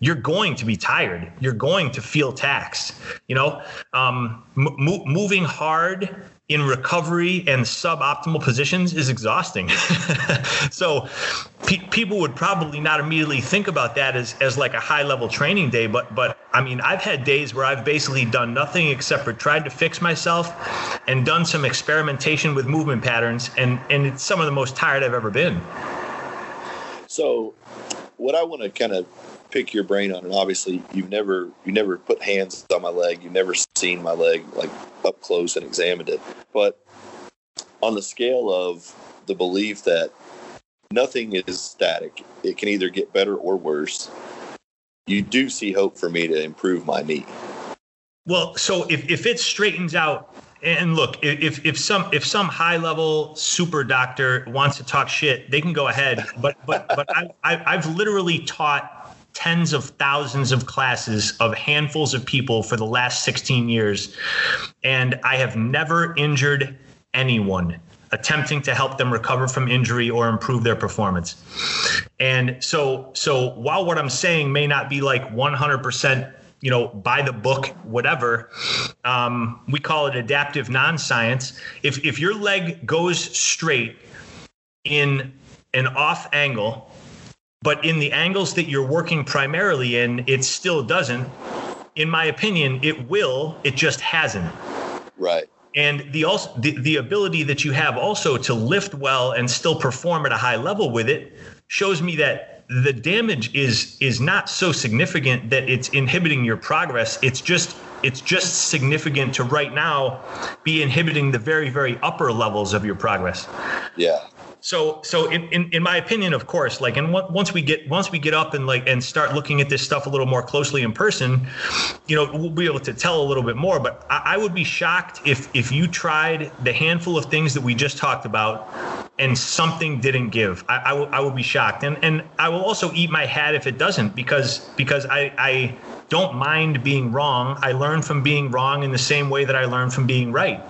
you're going to be tired. You're going to feel taxed. You know, um, moving hard in recovery and suboptimal positions is exhausting. <laughs> so pe- people would probably not immediately think about that as, as like a high level training day. But, but I mean, I've had days where I've basically done nothing except for tried to fix myself and done some experimentation with movement patterns. And, and it's some of the most tired I've ever been. So what I want to kind of pick your brain on, and obviously you've never you never put hands on my leg, you've never seen my leg like up close and examined it, but on the scale of the belief that nothing is static, it can either get better or worse. You do see hope for me to improve my knee. Well, so if, if it straightens out and look, if if some if some high level super doctor wants to talk shit, they can go ahead. But but but I, I I've literally taught tens of thousands of classes of handfuls of people for the last 16 years. And I have never injured anyone attempting to help them recover from injury or improve their performance. And so so while what I'm saying may not be like 100% you know by the book whatever um, we call it adaptive non-science if if your leg goes straight in an off angle but in the angles that you're working primarily in, it still doesn't. In my opinion, it will. It just hasn't. Right. And the also the, the ability that you have also to lift well and still perform at a high level with it shows me that the damage is is not so significant that it's inhibiting your progress. It's just it's just significant to right now be inhibiting the very very upper levels of your progress. Yeah. So, so in, in, in my opinion, of course, like, and once we get once we get up and like and start looking at this stuff a little more closely in person, you know, we'll be able to tell a little bit more. But I, I would be shocked if if you tried the handful of things that we just talked about and something didn't give. I, I, w- I would be shocked, and and I will also eat my hat if it doesn't because because I I don't mind being wrong. I learn from being wrong in the same way that I learn from being right.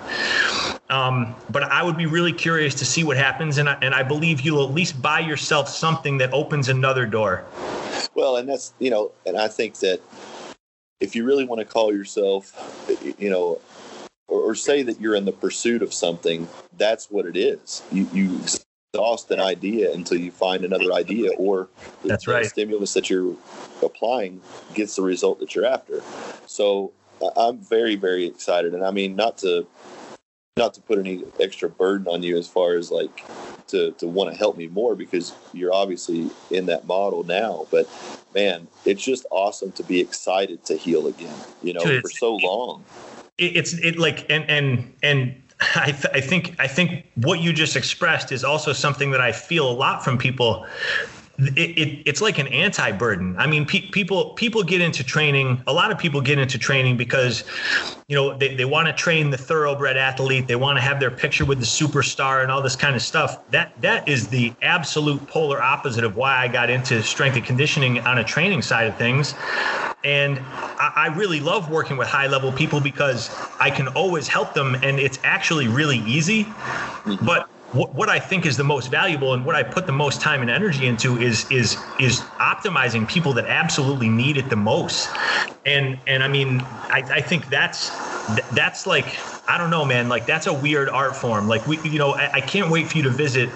Um, but I would be really curious to see what happens, and I, and I believe you'll at least buy yourself something that opens another door. Well, and that's you know, and I think that if you really want to call yourself, you know, or, or say that you're in the pursuit of something, that's what it is. You you exhaust an idea until you find another idea, or the, that's right. stimulus that you're applying gets the result that you're after. So I'm very very excited, and I mean not to not to put any extra burden on you as far as like to to want to help me more because you're obviously in that model now but man it's just awesome to be excited to heal again you know for so long it's it like and and and I, th- I think I think what you just expressed is also something that I feel a lot from people it, it, it's like an anti-burden. I mean, pe- people people get into training. A lot of people get into training because, you know, they, they want to train the thoroughbred athlete. They want to have their picture with the superstar and all this kind of stuff. That that is the absolute polar opposite of why I got into strength and conditioning on a training side of things. And I, I really love working with high level people because I can always help them, and it's actually really easy. But what, what I think is the most valuable and what I put the most time and energy into is is is optimizing people that absolutely need it the most. And and I mean I, I think that's that's like I don't know, man. Like that's a weird art form. Like we, you know, I, I, can't wait for you to visit,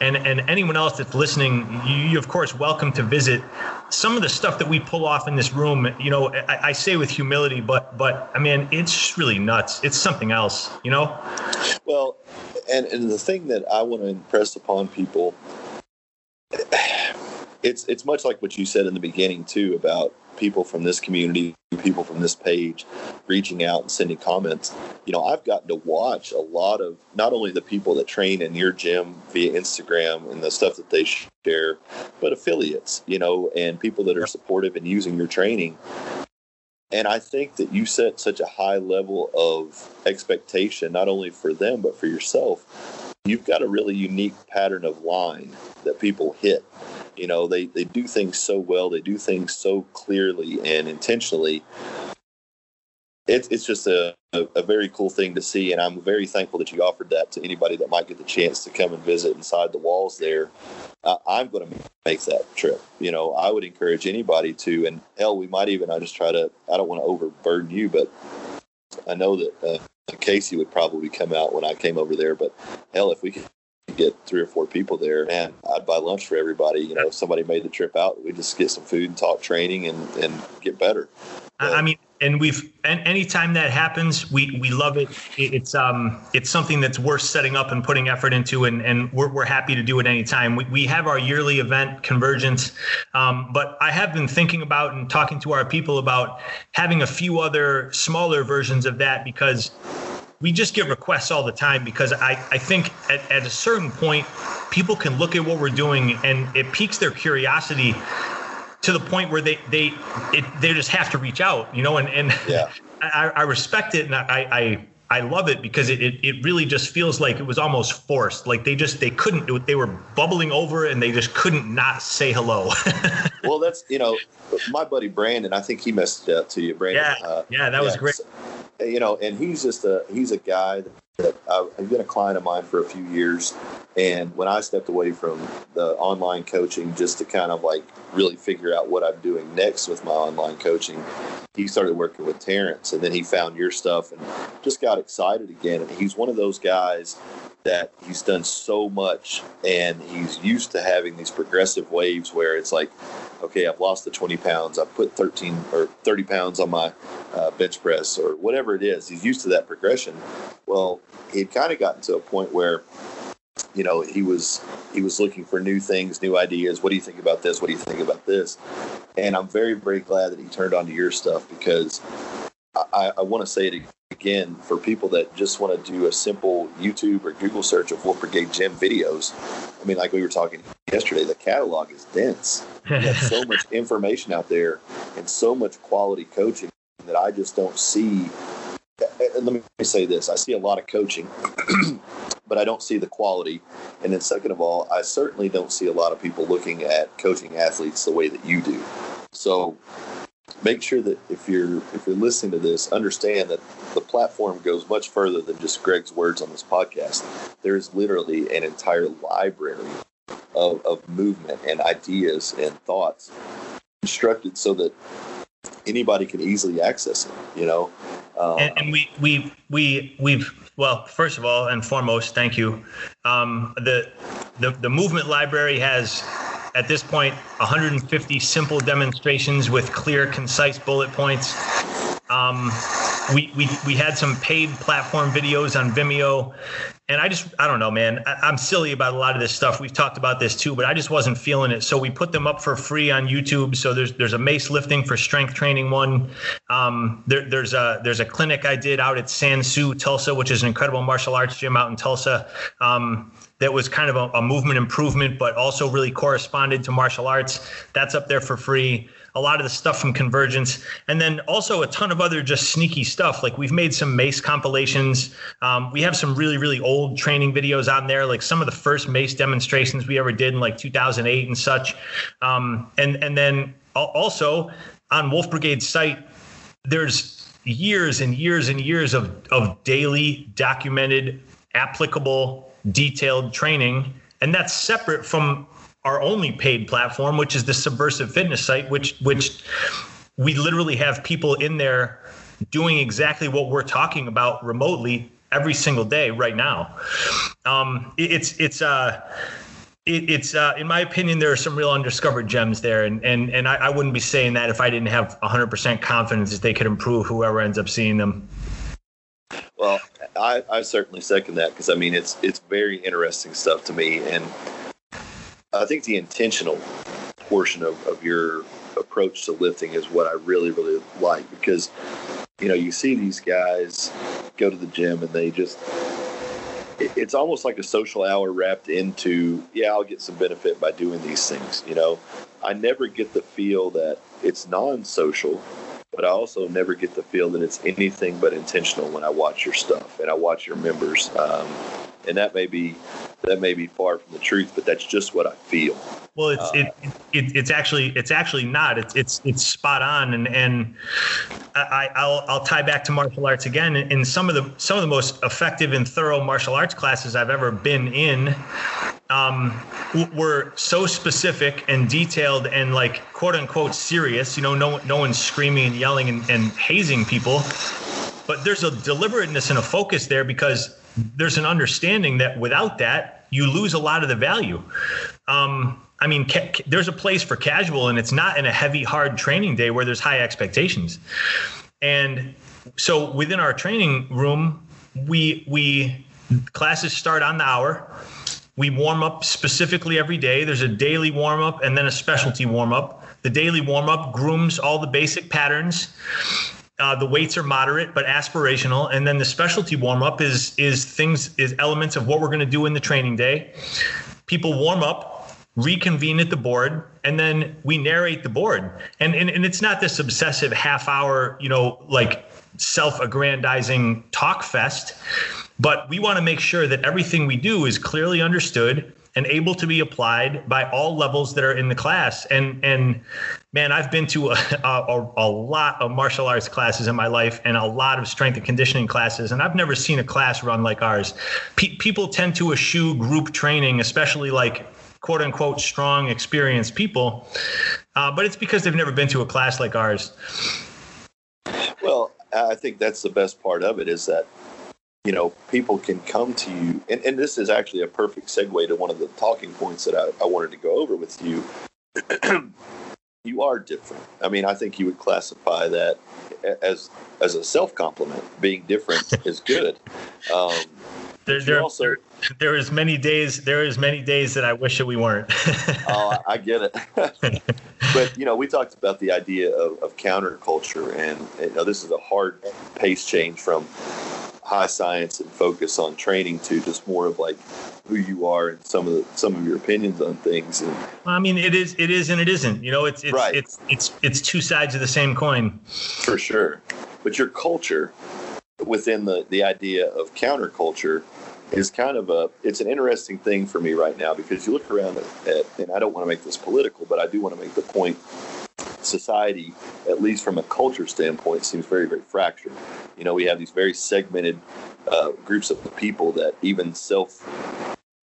and and anyone else that's listening, you, you, of course welcome to visit. Some of the stuff that we pull off in this room, you know, I, I say with humility, but but I mean, it's really nuts. It's something else, you know. Well, and and the thing that I want to impress upon people, <sighs> it's it's much like what you said in the beginning too about people from this community, people from this page, reaching out and sending comments. You know, I've gotten to watch a lot of not only the people that train in your gym via Instagram and the stuff that they share, but affiliates. You know, and people that are supportive and using your training and I think that you set such a high level of expectation, not only for them, but for yourself. You've got a really unique pattern of line that people hit. You know, they, they do things so well, they do things so clearly and intentionally it's it's just a, a, a, very cool thing to see, and I'm very thankful that you offered that to anybody that might get the chance to come and visit inside the walls there. Uh, I'm going to make that trip. You know, I would encourage anybody to, and hell, we might even. I just try to. I don't want to overburden you, but I know that uh, Casey would probably come out when I came over there. But hell, if we get three or four people there, man, I'd buy lunch for everybody. You know, if somebody made the trip out, we just get some food and talk training and and get better. But, I mean, and we've and anytime that happens, we we love it. It's um it's something that's worth setting up and putting effort into, and and we're we're happy to do it anytime. We we have our yearly event convergence, um, but I have been thinking about and talking to our people about having a few other smaller versions of that because we just get requests all the time because I, I think at, at a certain point people can look at what we're doing and it piques their curiosity to the point where they they it, they just have to reach out, you know, and and yeah. <laughs> I, I respect it and I, I I love it because it, it, it really just feels like it was almost forced. Like they just they couldn't they were bubbling over and they just couldn't not say hello. <laughs> well, that's you know my buddy Brandon. I think he messed it up to you, Brandon. Yeah, uh, yeah, that yeah, was great. You know, and he's just a he's a guy that I've been a client of mine for a few years. And when I stepped away from the online coaching just to kind of like really figure out what I'm doing next with my online coaching, he started working with Terrence and then he found your stuff and just got excited again. And he's one of those guys that he's done so much and he's used to having these progressive waves where it's like, okay, I've lost the 20 pounds, I've put 13 or 30 pounds on my uh, bench press or whatever it is. He's used to that progression. Well, he'd kind of gotten to a point where, you know, he was he was looking for new things, new ideas. What do you think about this? What do you think about this? And I'm very, very glad that he turned on to your stuff because I, I want to say it again for people that just want to do a simple YouTube or Google search of Wolf Brigade Gym videos. I mean, like we were talking yesterday, the catalog is dense. There's so <laughs> much information out there and so much quality coaching that I just don't see. And let me say this I see a lot of coaching, <clears throat> but I don't see the quality. And then, second of all, I certainly don't see a lot of people looking at coaching athletes the way that you do. So, make sure that if you're if you're listening to this, understand that the platform goes much further than just Greg's words on this podcast. There is literally an entire library of, of movement and ideas and thoughts constructed so that anybody can easily access it. You know, um, and, and, we we we we've well, first of all and foremost, thank you. Um, the the the movement library has at this point 150 simple demonstrations with clear, concise bullet points. Um, we, we, we had some paid platform videos on Vimeo. And I just, I don't know, man. I, am silly about a lot of this stuff. We've talked about this too, but I just wasn't feeling it. So we put them up for free on YouTube. So there's there's a mace lifting for strength training one. Um, there, there's a there's a clinic I did out at Sansu, Tulsa, which is an incredible martial arts gym out in Tulsa. Um, that was kind of a, a movement improvement, but also really corresponded to martial arts. That's up there for free a lot of the stuff from Convergence, and then also a ton of other just sneaky stuff. Like we've made some Mace compilations. Um, we have some really really old training videos on there, like some of the first Mace demonstrations we ever did in like 2008 and such. Um, and and then also on Wolf Brigade's site, there's years and years and years of of daily documented applicable detailed training and that's separate from our only paid platform, which is the Subversive Fitness site, which which we literally have people in there doing exactly what we're talking about remotely every single day right now. Um, it, it's it's uh, it, it's uh, in my opinion there are some real undiscovered gems there, and and and I, I wouldn't be saying that if I didn't have 100% confidence that they could improve whoever ends up seeing them. Well, I, I certainly second that because I mean it's it's very interesting stuff to me, and I think the intentional portion of, of your approach to lifting is what I really, really like because, you know, you see these guys go to the gym and they just, it's almost like a social hour wrapped into, yeah, I'll get some benefit by doing these things. You know, I never get the feel that it's non social, but I also never get the feel that it's anything but intentional when I watch your stuff and I watch your members. Um, and that may be that may be far from the truth, but that's just what I feel. Well, it's uh, it, it, it's actually it's actually not. It's it's it's spot on, and and I I'll I'll tie back to martial arts again. In some of the some of the most effective and thorough martial arts classes I've ever been in, um, were so specific and detailed and like quote unquote serious. You know, no no one's screaming and yelling and, and hazing people, but there's a deliberateness and a focus there because there's an understanding that without that, you lose a lot of the value. Um, I mean, ca- there's a place for casual, and it's not in a heavy, hard training day where there's high expectations. And so within our training room, we we classes start on the hour. We warm up specifically every day. There's a daily warm up and then a specialty warm up. The daily warm up grooms all the basic patterns. Uh, the weights are moderate but aspirational, and then the specialty warm up is is things is elements of what we're going to do in the training day. People warm up, reconvene at the board, and then we narrate the board. And and, and it's not this obsessive half hour, you know, like self-aggrandizing talk fest, but we want to make sure that everything we do is clearly understood and able to be applied by all levels that are in the class. And and man, I've been to <laughs> a, a, a, lot of martial arts classes in my life and a lot of strength and conditioning classes, and I've never seen a class run like ours. Pe- people tend to eschew group training, especially like quote unquote strong, experienced people, uh, but it's because they've never been to a class like ours. Well, I think that's the best part of it is that you know, people can come to you, and, and this is actually a perfect segue to one of the talking points that I, I wanted to go over with you. <clears throat> you are different. I mean, I think you would classify that as as a self compliment. Being different <laughs> is good. Um, there, there, also, there, there is many days. There is many days that I wish that we weren't. <laughs> oh, I get it. <laughs> but you know, we talked about the idea of, of counterculture, and you know, this is a hard pace change from high science and focus on training to just more of like who you are and some of the some of your opinions on things. And, I mean, it is it is and it isn't. You know, it's it's right. it's it's it's two sides of the same coin. For sure, but your culture within the the idea of counterculture is kind of a it's an interesting thing for me right now because you look around at, at and I don't want to make this political, but I do want to make the point society, at least from a culture standpoint, seems very, very fractured. You know, we have these very segmented uh, groups of people that even self,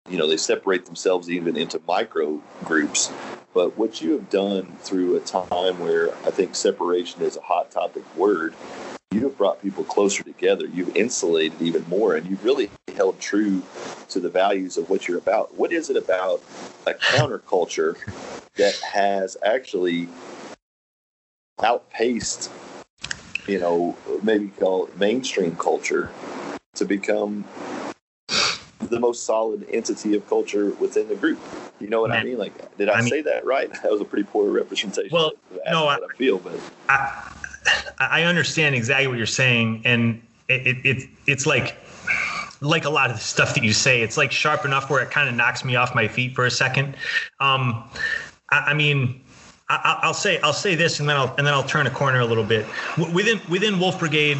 you know, they separate themselves even into micro groups. But what you have done through a time where I think separation is a hot topic word, you have brought people closer together. You've insulated even more, and you've really held true to the values of what you're about. What is it about a counterculture that has actually outpaced, you know, maybe call it mainstream culture to become the most solid entity of culture within the group. You know what Man, I mean? Like, did I, I mean, say that right? <laughs> That was a pretty poor representation. Well, no, I, I, feel, but I, I understand exactly what you're saying, and it, it, it it's like like a lot of the stuff that you say. It's like sharp enough where it kind of knocks me off my feet for a second. Um, I, I mean, I, will say I'll say this, and then I'll and then I'll turn a corner a little bit. Within within Wolf Brigade,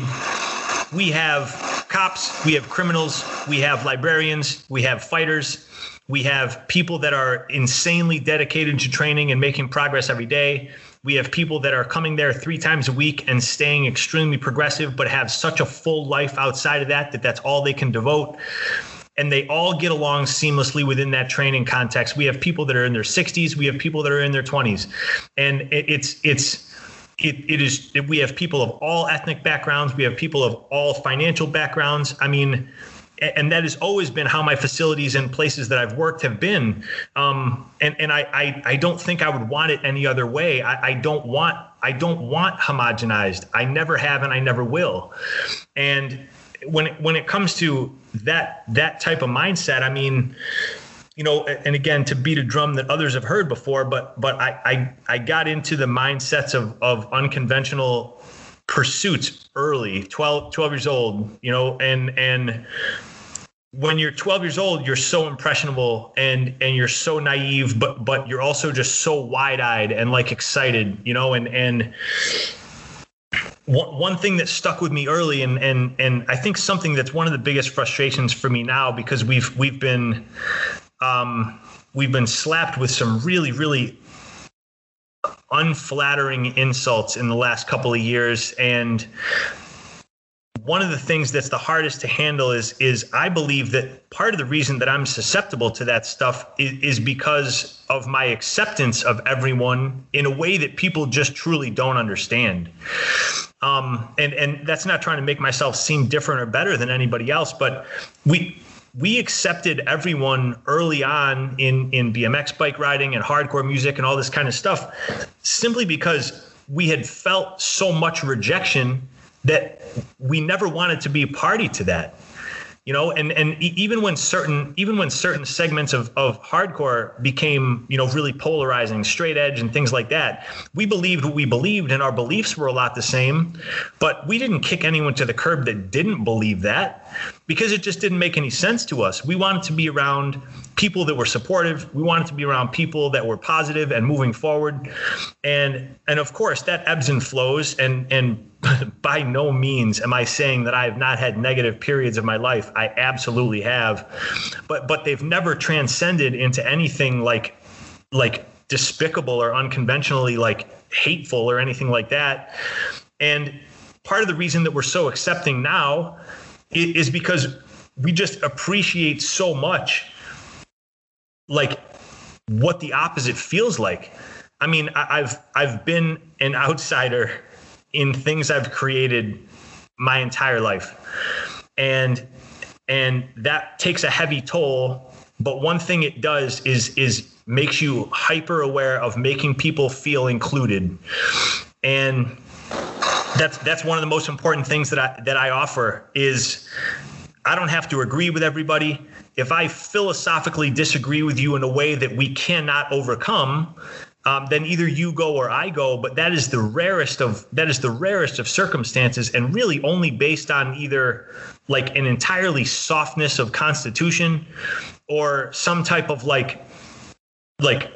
we have cops, we have criminals, we have librarians, we have fighters, we have people that are insanely dedicated to training and making progress every day. We have people that are coming there three times a week and staying extremely progressive, but have such a full life outside of that that that's all they can devote. And they all get along seamlessly within that training context. We have people that are in their 60s. We have people that are in their 20s, and it's it's it, it is we have people of all ethnic backgrounds. We have people of all financial backgrounds. I mean, and that has always been how my facilities and places that I've worked have been. Um, and and I, I, I don't think I would want it any other way. I, I don't want I don't want homogenized. I never have and I never will. And when it, when it comes to that that type of mindset, I mean, you know, and again to beat a drum that others have heard before, but but I I, I got into the mindsets of of unconventional pursuits early 12 12 years old you know and and when you're 12 years old you're so impressionable and and you're so naive but but you're also just so wide-eyed and like excited you know and and one, one thing that stuck with me early and and and I think something that's one of the biggest frustrations for me now because we've we've been um we've been slapped with some really really unflattering insults in the last couple of years. And one of the things that's the hardest to handle is is I believe that part of the reason that I'm susceptible to that stuff is, is because of my acceptance of everyone in a way that people just truly don't understand. Um, and and that's not trying to make myself seem different or better than anybody else, but we we accepted everyone early on in in BMX bike riding and hardcore music and all this kind of stuff simply because we had felt so much rejection that we never wanted to be a party to that. You know and and even when certain even when certain segments of of hardcore became you know really polarizing straight edge and things like that we believed what we believed and our beliefs were a lot the same but we didn't kick anyone to the curb that didn't believe that because it just didn't make any sense to us. We wanted to be around people that were supportive we wanted to be around people that were positive and moving forward and and of course that ebbs and flows and and <laughs> by no means am I saying that I have not had negative periods of my life. I absolutely have, but but they've never transcended into anything like like despicable or unconventionally like hateful or anything like that. And part of the reason that we're so accepting now is because we just appreciate so much like what the opposite feels like. I mean, I've I've been an outsider in things I've created my entire life. And and that takes a heavy toll, but one thing it does is is makes you hyper aware of making people feel included. And that's that's one of the most important things that I that I offer is I don't have to agree with everybody. If I philosophically disagree with you in a way that we cannot overcome, um, then either you go or I go. But that is the rarest of that is the rarest of circumstances, and really only based on either like an entirely softness of constitution or some type of like like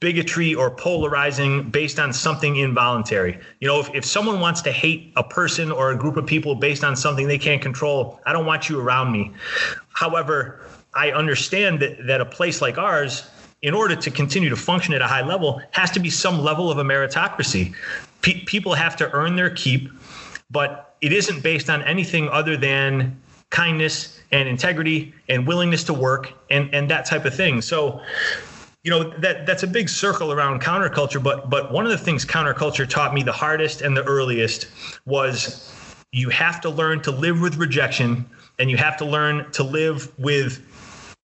bigotry or polarizing based on something involuntary. You know, if, if someone wants to hate a person or a group of people based on something they can't control, I don't want you around me. However, I understand that, that a place like ours in order to continue to function at a high level, has to be some level of a meritocracy. Pe- people have to earn their keep, but it isn't based on anything other than kindness and integrity and willingness to work and and that type of thing. So you know that that's a big circle around counterculture but but one of the things counterculture taught me the hardest and the earliest was you have to learn to live with rejection and you have to learn to live with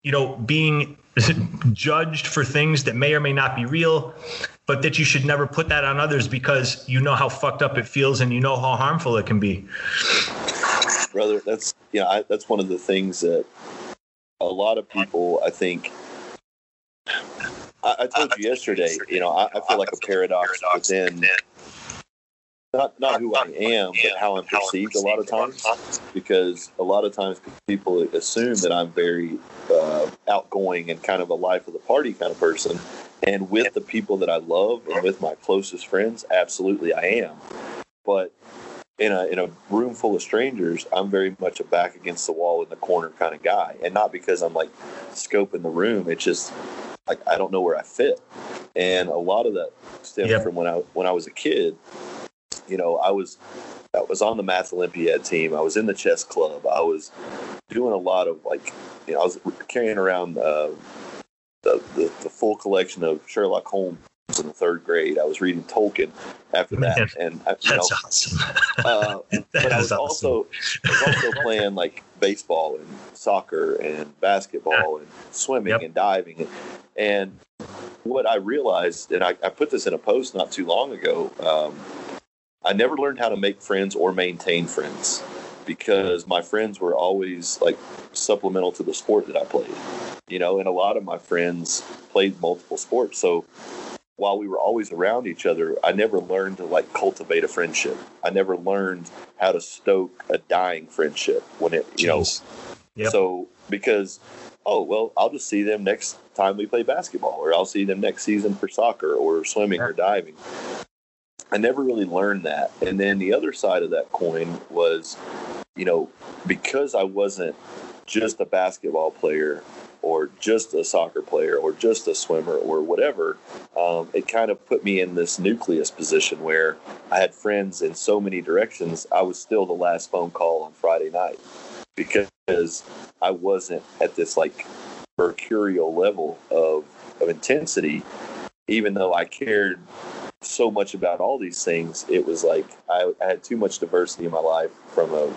you know being <laughs> judged for things that may or may not be real, but that you should never put that on others because you know how fucked up it feels and you know how harmful it can be. Brother, that's yeah, I, that's one of the things that a lot of people, I think. I, I told you yesterday, you know, I, I feel like a paradox within not not who I am, but how I'm perceived a lot of times. Because a lot of times people assume that I'm very uh, outgoing and kind of a life of the party kind of person. And with the people that I love and with my closest friends, absolutely I am. But in a in a room full of strangers, I'm very much a back against the wall in the corner kind of guy, and not because I'm like scoping the room. It's just like I don't know where I fit, and a lot of that stems yep. from when I when I was a kid. You know, I was I was on the math Olympiad team. I was in the chess club. I was doing a lot of like, you know, I was carrying around uh, the, the, the full collection of Sherlock Holmes in the third grade. I was reading Tolkien after that, Man, and I, that's know, awesome. <laughs> uh, but I was awesome. also I was also playing like baseball and soccer and basketball and swimming yep. and diving, and, and, what I realized, and I, I, put this in a post not too long ago. Um, I never learned how to make friends or maintain friends because my friends were always like supplemental to the sport that I played. You know, and a lot of my friends played multiple sports. So while we were always around each other, I never learned to like cultivate a friendship. I never learned how to stoke a dying friendship when it, you Jeez. know. Yep. So because oh well, I'll just see them next time we play basketball, or I'll see them next season for soccer or swimming or diving. I never really learned that. And then the other side of that coin was, you know, because I wasn't just a basketball player or just a soccer player or just a swimmer or whatever, um, it kind of put me in this nucleus position where I had friends in so many directions. I was still the last phone call on Friday night because I wasn't at this like mercurial level of, of intensity, even though I cared so much about all these things. It was like I, I had too much diversity in my life from a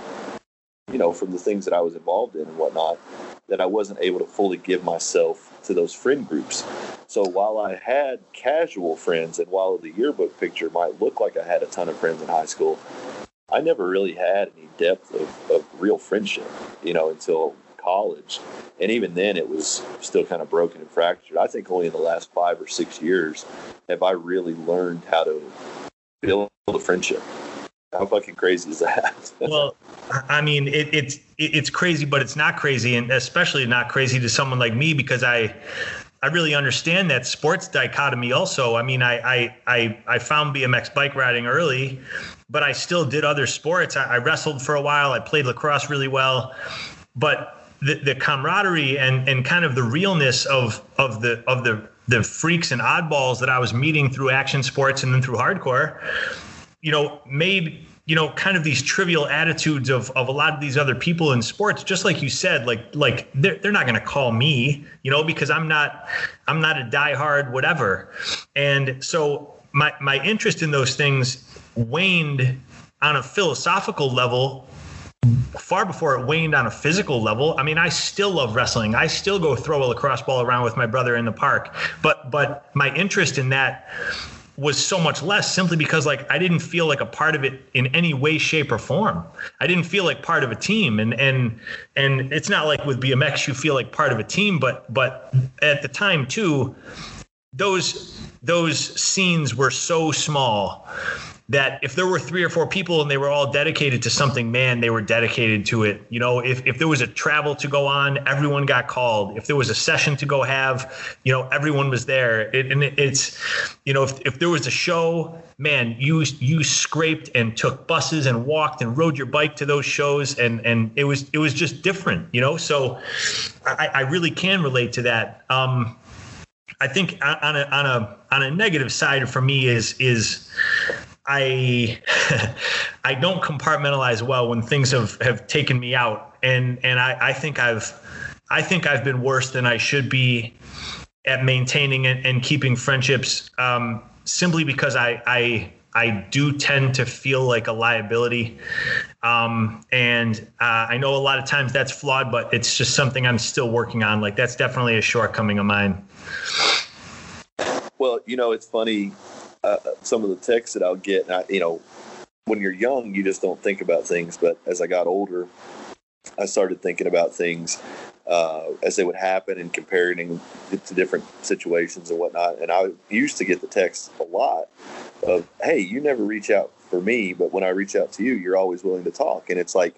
you know, from the things that I was involved in and whatnot, that I wasn't able to fully give myself to those friend groups. So while I had casual friends and while the yearbook picture might look like I had a ton of friends in high school, I never really had any depth of, of real friendship, you know, until college. And even then, it was still kind of broken and fractured. I think only in the last five or six years have I really learned how to build a friendship. How fucking crazy is that? <laughs> well, I mean, it, it's it's crazy, but it's not crazy, and especially not crazy to someone like me because I I really understand that sports dichotomy. Also, I mean, I I I, I found BMX bike riding early, but I still did other sports. I, I wrestled for a while. I played lacrosse really well, but the, the camaraderie and and kind of the realness of of the of the the freaks and oddballs that I was meeting through action sports and then through hardcore you know, made you know kind of these trivial attitudes of of a lot of these other people in sports. Just like you said like like they're, they're not going to call me you know because i'm not i'm not a diehard whatever. And so my my interest in those things waned on a philosophical level far before it waned on a physical level. I mean, I still love wrestling. I still go throw a lacrosse ball around with my brother in the park. But but my interest in that was so much less simply because like I didn't feel like a part of it in any way, shape, or form. I didn't feel like part of a team, and and and it's not like with BMX you feel like part of a team, but but at the time too, those those scenes were so small that if there were three or four people and they were all dedicated to something, man, they were dedicated to it. You know, if, if there was a travel to go on, everyone got called. If there was a session to go have, you know, everyone was there. It, and it, it's, you know, if, if there was a show, man, you you scraped and took buses and walked and rode your bike to those shows, and and it was it was just different, you know. So I, I really can relate to that. Um, I think on a on a on a negative side for me is is I <laughs> I don't compartmentalize well when things have, have taken me out. And and I, I think I've I think I've been worse than I should be at maintaining and, and keeping friendships um, simply because I, I I do tend to feel like a liability. Um, and uh, I know a lot of times that's flawed, but it's just something I'm still working on. Like that's definitely a shortcoming of mine. Well, you know, it's funny uh, some of the texts that I'll get. I, you know, when you're young, you just don't think about things. But as I got older, I started thinking about things uh, as they would happen and comparing it to different situations and whatnot. And I used to get the text a lot of, "Hey, you never reach out for me, but when I reach out to you, you're always willing to talk. And it's like,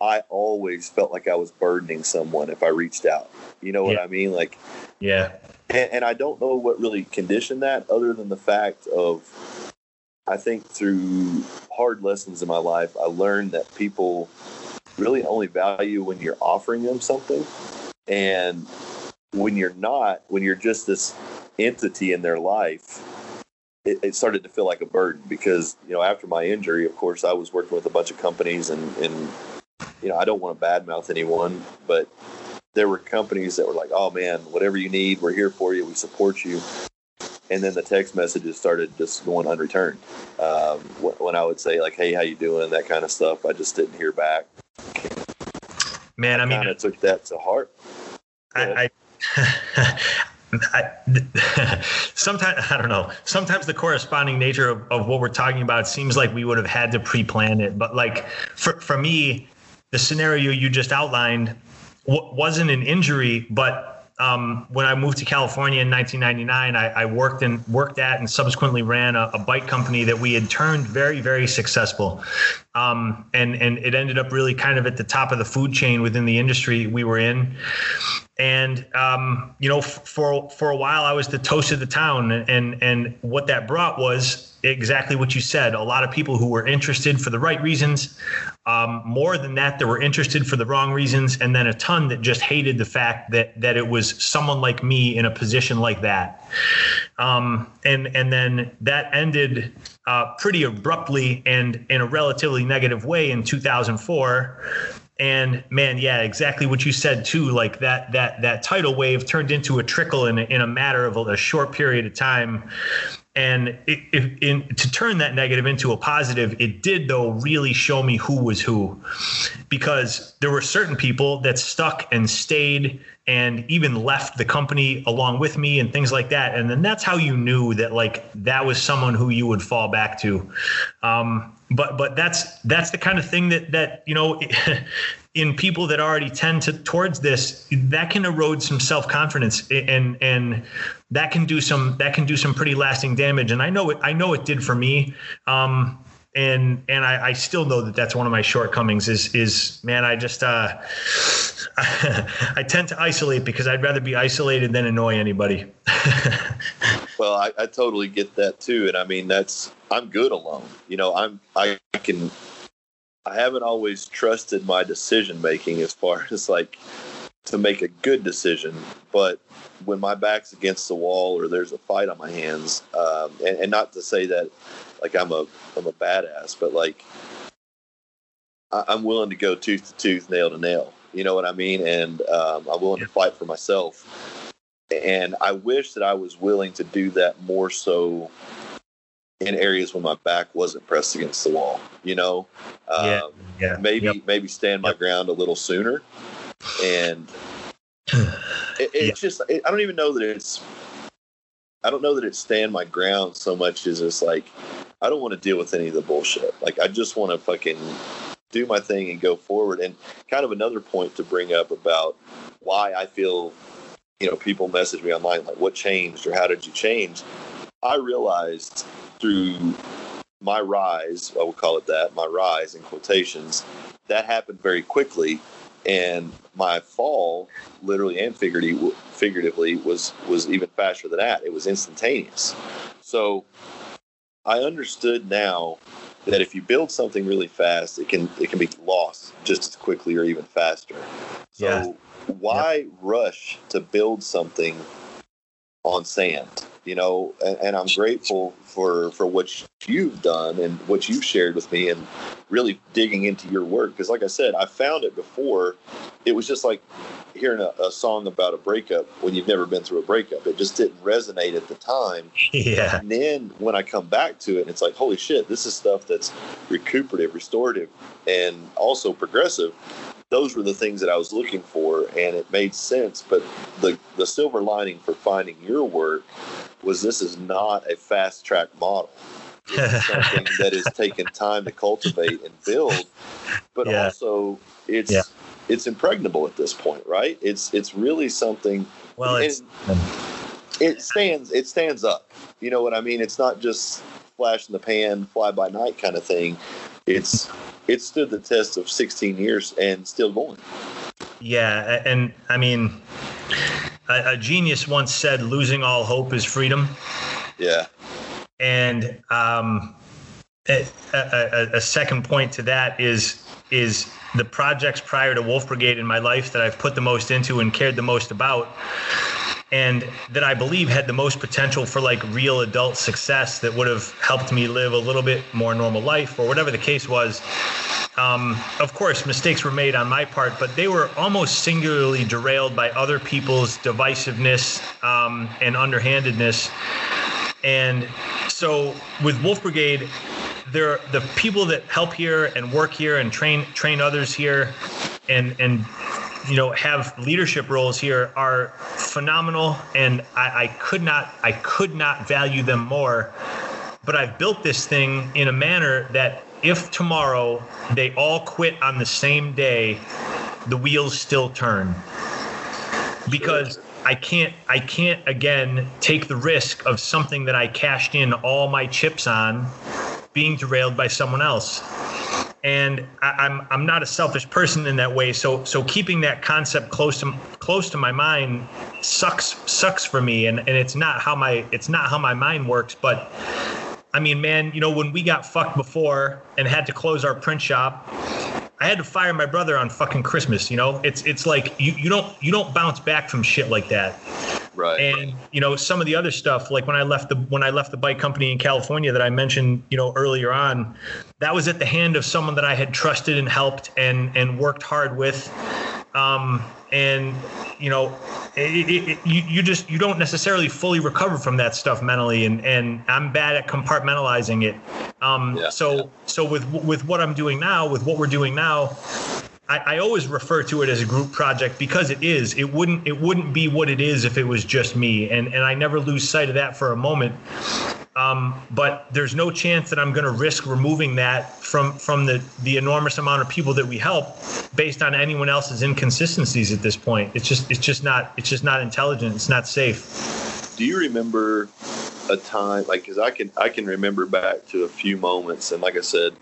I always felt like I was burdening someone if I reached out. You know what Yeah. I mean? Like, Yeah. And, and I don't know what really conditioned that other than the fact of, I think through hard lessons in my life, I learned that people really only value when you're offering them something. And when you're not, when you're just this entity in their life, it, it started to feel like a burden because, you know, after my injury, of course, I was working with a bunch of companies and, and you know, I don't want to badmouth anyone, but there were companies that were like, oh man, whatever you need, we're here for you, we support you. And then the text messages started just going unreturned. Um, when I would say like, "Hey, how you doing?" that kind of stuff, I just didn't hear back. Man, I mean, I took that to heart. I, I, <laughs> I <laughs> sometimes I don't know. Sometimes the corresponding nature of, of what we're talking about seems like we would have had to pre-plan it. But like for for me, the scenario you just outlined w- wasn't an injury, but um, when I moved to California in 1999, I, I worked and worked at and subsequently ran a, a bike company that we had turned very, very successful. Um, and and it ended up really kind of at the top of the food chain within the industry we were in. And um, you know, f- for for a while, I was the toast of the town, and and what that brought was exactly what you said. A lot of people who were interested for the right reasons. Um, more than that, they were interested for the wrong reasons, and then a ton that just hated the fact that that it was someone like me in a position like that. Um, and and then that ended uh, pretty abruptly and in a relatively negative way in 2004 and man yeah exactly what you said too like that that that tidal wave turned into a trickle in a, in a matter of a, a short period of time and it, it, in, to turn that negative into a positive it did though really show me who was who. Because there were certain people that stuck and stayed and even left the company along with me and things like that. And then that's how you knew that like that was someone who you would fall back to. Um, but but that's that's the kind of thing that that you know <laughs> in people that already tend to towards this that can erode some self-confidence and and that can do some that can do some pretty lasting damage and i know it i know it did for me um and and I, I still know that that's one of my shortcomings is is man I just uh <laughs> I tend to isolate because I'd rather be isolated than annoy anybody. <laughs> Well, I, I totally get that too, and I mean that's I'm good alone. You know, I'm I can I haven't always trusted my decision making as far <laughs> as like to make a good decision, but when my back's against the wall or there's a fight on my hands, um, and, and not to say that like I'm a I'm a badass, but like I, I'm willing to go tooth to tooth, nail to nail. You know what I mean? And um, I'm willing to fight for myself and I wish that I was willing to do that more so in areas when my back wasn't pressed against the wall. You know, Yeah. um, Yeah. maybe Yep. maybe stand my Yep. ground a little sooner. And <sighs> it, it's just it, I don't even know that it's I don't know that it's stand my ground so much as it's like I don't want to deal with any of the bullshit. Like I just want to fucking do my thing and go forward. And kind of another point to bring up about why I feel you know people message me online like what changed or how did you change? I realized through my rise i will call it that my rise in quotations that happened very quickly. And my fall literally and figuratively figuratively was was even faster than that. It was instantaneous. So i understood now that if you build something really fast it can it can be lost just as quickly or even faster. So Yeah. Why rush to build something on sand you know? And, and i'm grateful for for what you've done and what you've shared with me and really digging into your work. Because like i said i found it before. It was just like hearing a, a song about a breakup when you've never been through a breakup. It just didn't resonate at the time. <laughs> Yeah. and then when I come back to it, it's like, holy shit, this is stuff that's recuperative, restorative, and also progressive. Those were the things that I was looking for, and it made sense. But the the silver lining for finding your work was this is not a fast track model. It's <laughs> something that is taking time to cultivate and build, but Yeah. also it's Yeah. it's impregnable at this point, right? It's it's really something well, it's it stands it stands up you know what i mean it's not just flash in the pan, fly by night kind of thing. It's it stood the test of 16 years and still going. Yeah, and I mean, a, a genius once said, "Losing all hope is freedom." Yeah. And um, a, a, a second point to that is is the projects prior to Wolf Brigade in my life that I've put the most into and cared the most about and that I believe had the most potential for like real adult success that would have helped me live a little bit more normal life or whatever the case was. Um, of course, mistakes were made on my part, but they were almost singularly derailed by other people's divisiveness um, and underhandedness. And so with Wolf Brigade, there the people that help here and work here and train train others here and and you know have leadership roles here are phenomenal and I, I could not I could not value them more. But I've built this thing in a manner that if tomorrow they all quit on the same day, the wheels still turn. Because I can't I can't again take the risk of something that I cashed in all my chips on being derailed by someone else. And I, am I'm, I'm not a selfish person in that way. So so keeping that concept close to close to my mind sucks sucks for me. And and it's not how my it's not how my mind works. But I mean, man, you know, when we got fucked before and had to close our print shop, I had to fire my brother on fucking Christmas. You know, it's it's like you, you don't you don't bounce back from shit like that. Right. And you know, some of the other stuff, like when I left the when I left the bike company in California that I mentioned, you know, earlier on, that was at the hand of someone that I had trusted and helped and and worked hard with. Um, and you know, it, it, it, you you just you don't necessarily fully recover from that stuff mentally, and and I'm bad at compartmentalizing it. Um, yeah, so yeah. so with with what I'm doing now, with what we're doing now, I, I, always refer to it as a group project because it is. It wouldn't it wouldn't be what it is if it was just me, and and I never lose sight of that for a moment. Um, but there's no chance that I'm going to risk removing that from from the the enormous amount of people that we help based on anyone else's inconsistencies at this point. It's just it's just not it's just not intelligent. It's not safe. Do you remember a time like because I can I can remember back to a few moments and like I said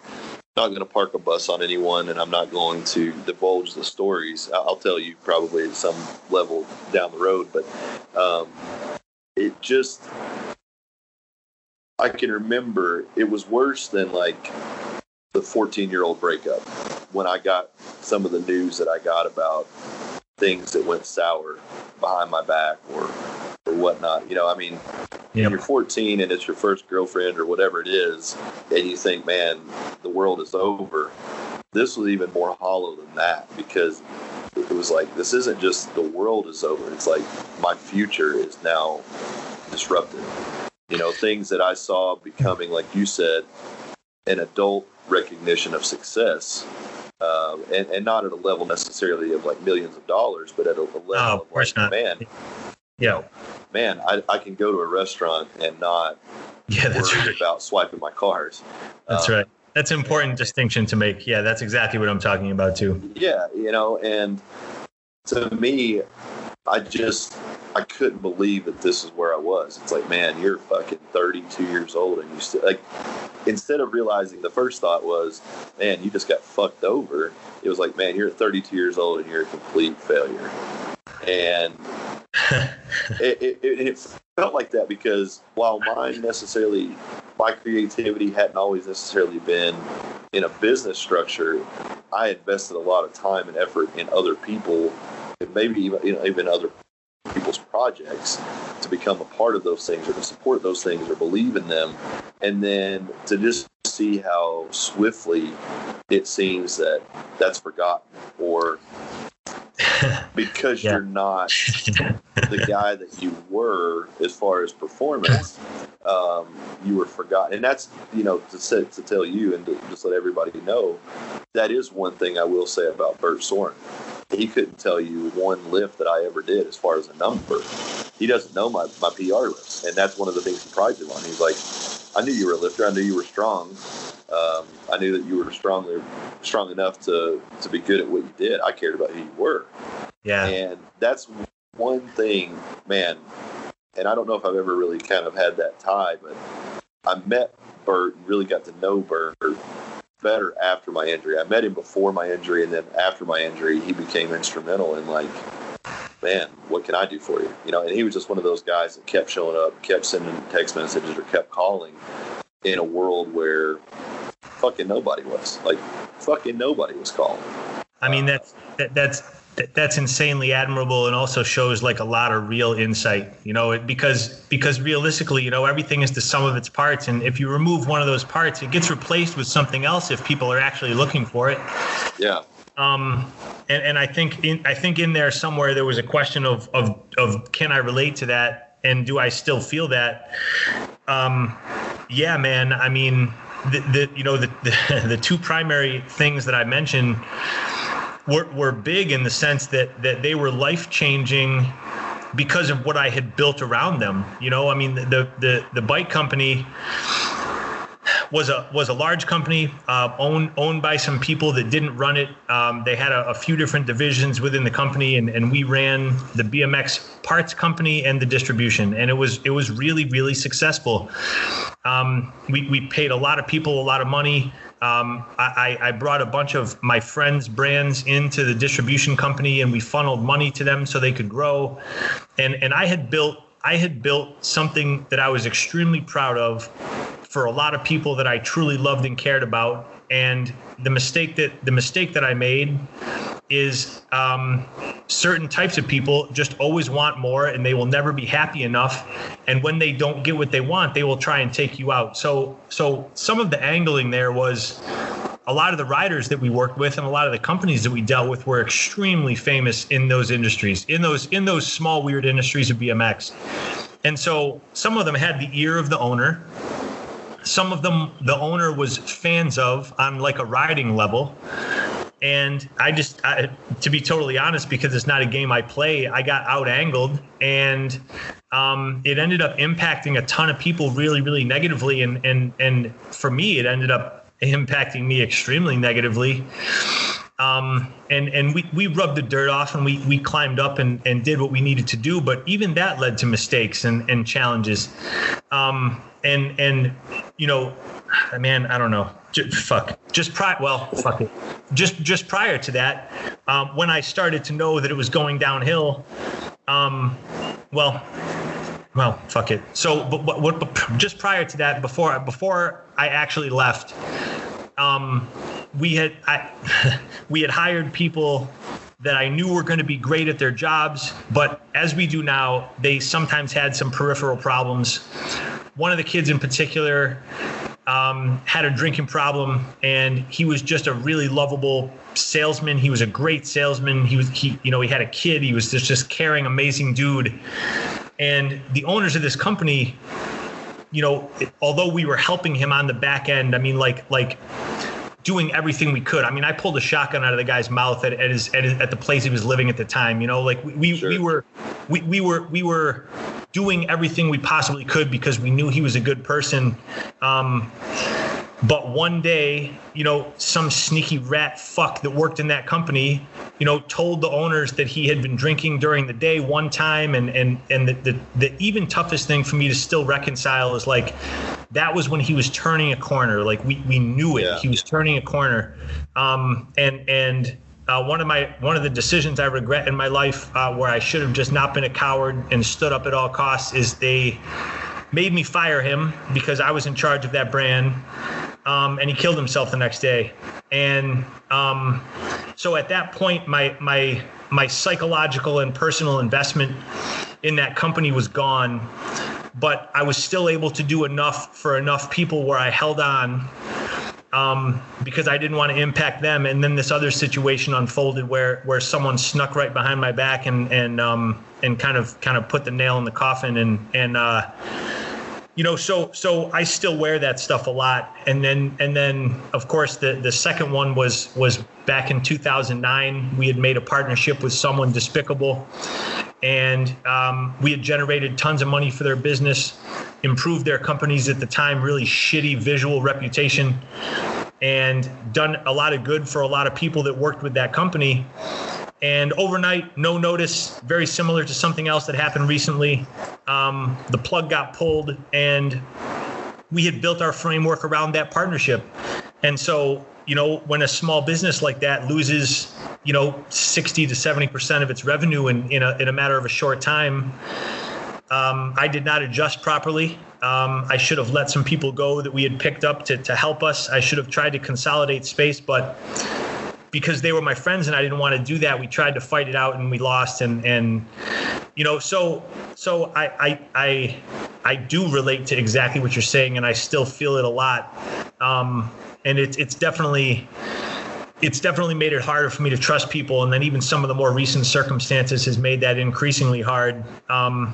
not going to park a bus on anyone and I'm not going to divulge the stories. I'll tell you probably at some level down the road, but um, it just, I can remember it was worse than like the 14 year old breakup when I got some of the news that I got about things that went sour behind my back or or whatnot. You know, I mean, yep. you're 14 and it's your first girlfriend or whatever it is, and you think, man, the world is over. This was even more hollow than that because it was like this isn't just the world is over. It's like my future is now disrupted. You know, things that I saw becoming, like you said, an adult recognition of success um, and, and not at a level necessarily of like millions of dollars, but at a, level oh, of, like, not. man, yeah, man, I, I can go to a restaurant and not yeah, that's worry right. about swiping my cards. That's um, right. That's an important and, distinction to make. Yeah, that's exactly what I'm talking about too. Yeah, you know, and to me, I just I couldn't believe that this is where I was. It's like, man, you're fucking 32 years old and you still like. Instead of realizing, the first thought was, man, you just got fucked over. It was like, man, you're 32 years old and you're a complete failure. And <laughs> it, it, it, felt like that because while mine necessarily, my creativity hadn't always necessarily been in a business structure, I invested a lot of time and effort in other people, and maybe even, you know, even other people's projects to become a part of those things or to support those things or believe in them. And then to just see how swiftly it seems that that's forgotten or <laughs> because yeah. you're not the guy that you were as far as performance. <laughs> Um, you were forgotten, and that's you know to say, to tell you and to just let everybody know that is one thing I will say about Bert Soren. He couldn't tell you one lift that I ever did as far as a number. He doesn't know my, my PR lifts, and that's one of the things he prides him on. He's like, I knew you were a lifter. I knew you were strong. Um, I knew that you were strong, strong enough to to be good at what you did. I cared about who you were. Yeah. And that's one thing, man. And I don't know if I've ever really kind of had that tie, but I met or really got to know Bert better after my injury. I met him before my injury, and then after my injury, he became instrumental in like, man, what can I do for you? You know, and he was just one of those guys that kept showing up, kept sending text messages, or kept calling in a world where fucking nobody was like, fucking nobody was calling. I mean, that's that, that's that's insanely admirable and also shows like a lot of real insight you know because because realistically you know everything is the sum of its parts and if you remove one of those parts it gets replaced with something else if people are actually looking for it yeah um and and i think in i think in there somewhere there was a question of of of can i relate to that and do i still feel that um yeah man i mean the, the you know the, the <laughs> the two primary things that i mentioned were, were big in the sense that that they were life changing because of what I had built around them. You know, I mean, the the the bike company was a was a large company uh, owned owned by some people that didn't run it. Um, they had a, a, few different divisions within the company, and, and we ran the BMX parts company and the distribution, and it was it was really really successful. Um, we we paid a lot of people a lot of money. Um, I, I, brought a bunch of my friends' brands into the distribution company, and we funneled money to them so they could grow. And and I had built I had built something that I was extremely proud of for a lot of people that I truly loved and cared about. And the mistake that the mistake that I made is um, certain types of people just always want more and they will never be happy enough. And when they don't get what they want they will try and take you out. So so some of the angling there was a lot of the riders that we worked with and a lot of the companies that we dealt with were extremely famous in those industries in those in those small weird industries of bmx and so some of them had the ear of the owner some of them the owner was fans of on like a riding level and I just, I, to be totally honest, because it's not a game I play, I got out angled, and um, it ended up impacting a ton of people really, really negatively. And and and for me, it ended up impacting me extremely negatively. Um, and and we, we rubbed the dirt off and we, we climbed up and, and did what we needed to do. But even that led to mistakes and, and challenges. Um, and and you know, man, I don't know. Just, fuck. Just prior. Well, fuck it. Just just prior to that, um, when I started to know that it was going downhill, um, well, well, fuck it. So, but, but, but just prior to that, before before I actually left, um, we had I, <laughs> we had hired people that I knew were going to be great at their jobs, but as we do now, they sometimes had some peripheral problems. One of the kids in particular um, had a drinking problem, and he was just a really lovable salesman. He was a great salesman. He was he you know he had a kid. He was just just caring, amazing dude. And the owners of this company, you know, although we were helping him on the back end, I mean, like like doing everything we could. I mean, I pulled a shotgun out of the guy's mouth at, at his, at, his, at the place he was living at the time. You know, like we we, sure. we were we, we were we were doing everything we possibly could because we knew he was a good person. Um, but one day, you know, some sneaky rat fuck that worked in that company, you know, told the owners that he had been drinking during the day one time, and and and the the, the even toughest thing for me to still reconcile is like that was when he was turning a corner. Like we we knew it. Yeah. He was turning a corner, um, and and uh, one of my one of the decisions I regret in my life, uh, where I should have just not been a coward and stood up at all costs, is they made me fire him because I was in charge of that brand, um, and he killed himself the next day. And um, so at that point, my my my psychological and personal investment in that company was gone, but I was still able to do enough for enough people where I held on um, because I didn't want to impact them. And then this other situation unfolded where where someone snuck right behind my back and and um, and kind of kind of put the nail in the coffin and and uh, you know so so I still wear that stuff a lot. And then and then of course the the second one was was back in 2009. We had made a partnership with someone despicable and um, we had generated tons of money for their business, improved their companies at the time really shitty visual reputation, and done a lot of good for a lot of people that worked with that company. And overnight, no notice, very similar to something else that happened recently. Um, the plug got pulled, and we had built our framework around that partnership. And so, you know, when a small business like that loses, you know, 60 to 70% of its revenue in, in, a, in a matter of a short time, um, I did not adjust properly. Um, I should have let some people go that we had picked up to, to help us. I should have tried to consolidate space, but because they were my friends and I didn't want to do that, we tried to fight it out and we lost. And and you know, so so I I I, I do relate to exactly what you're saying, and I still feel it a lot. Um, and it's it's definitely it's definitely made it harder for me to trust people and then even some of the more recent circumstances has made that increasingly hard um,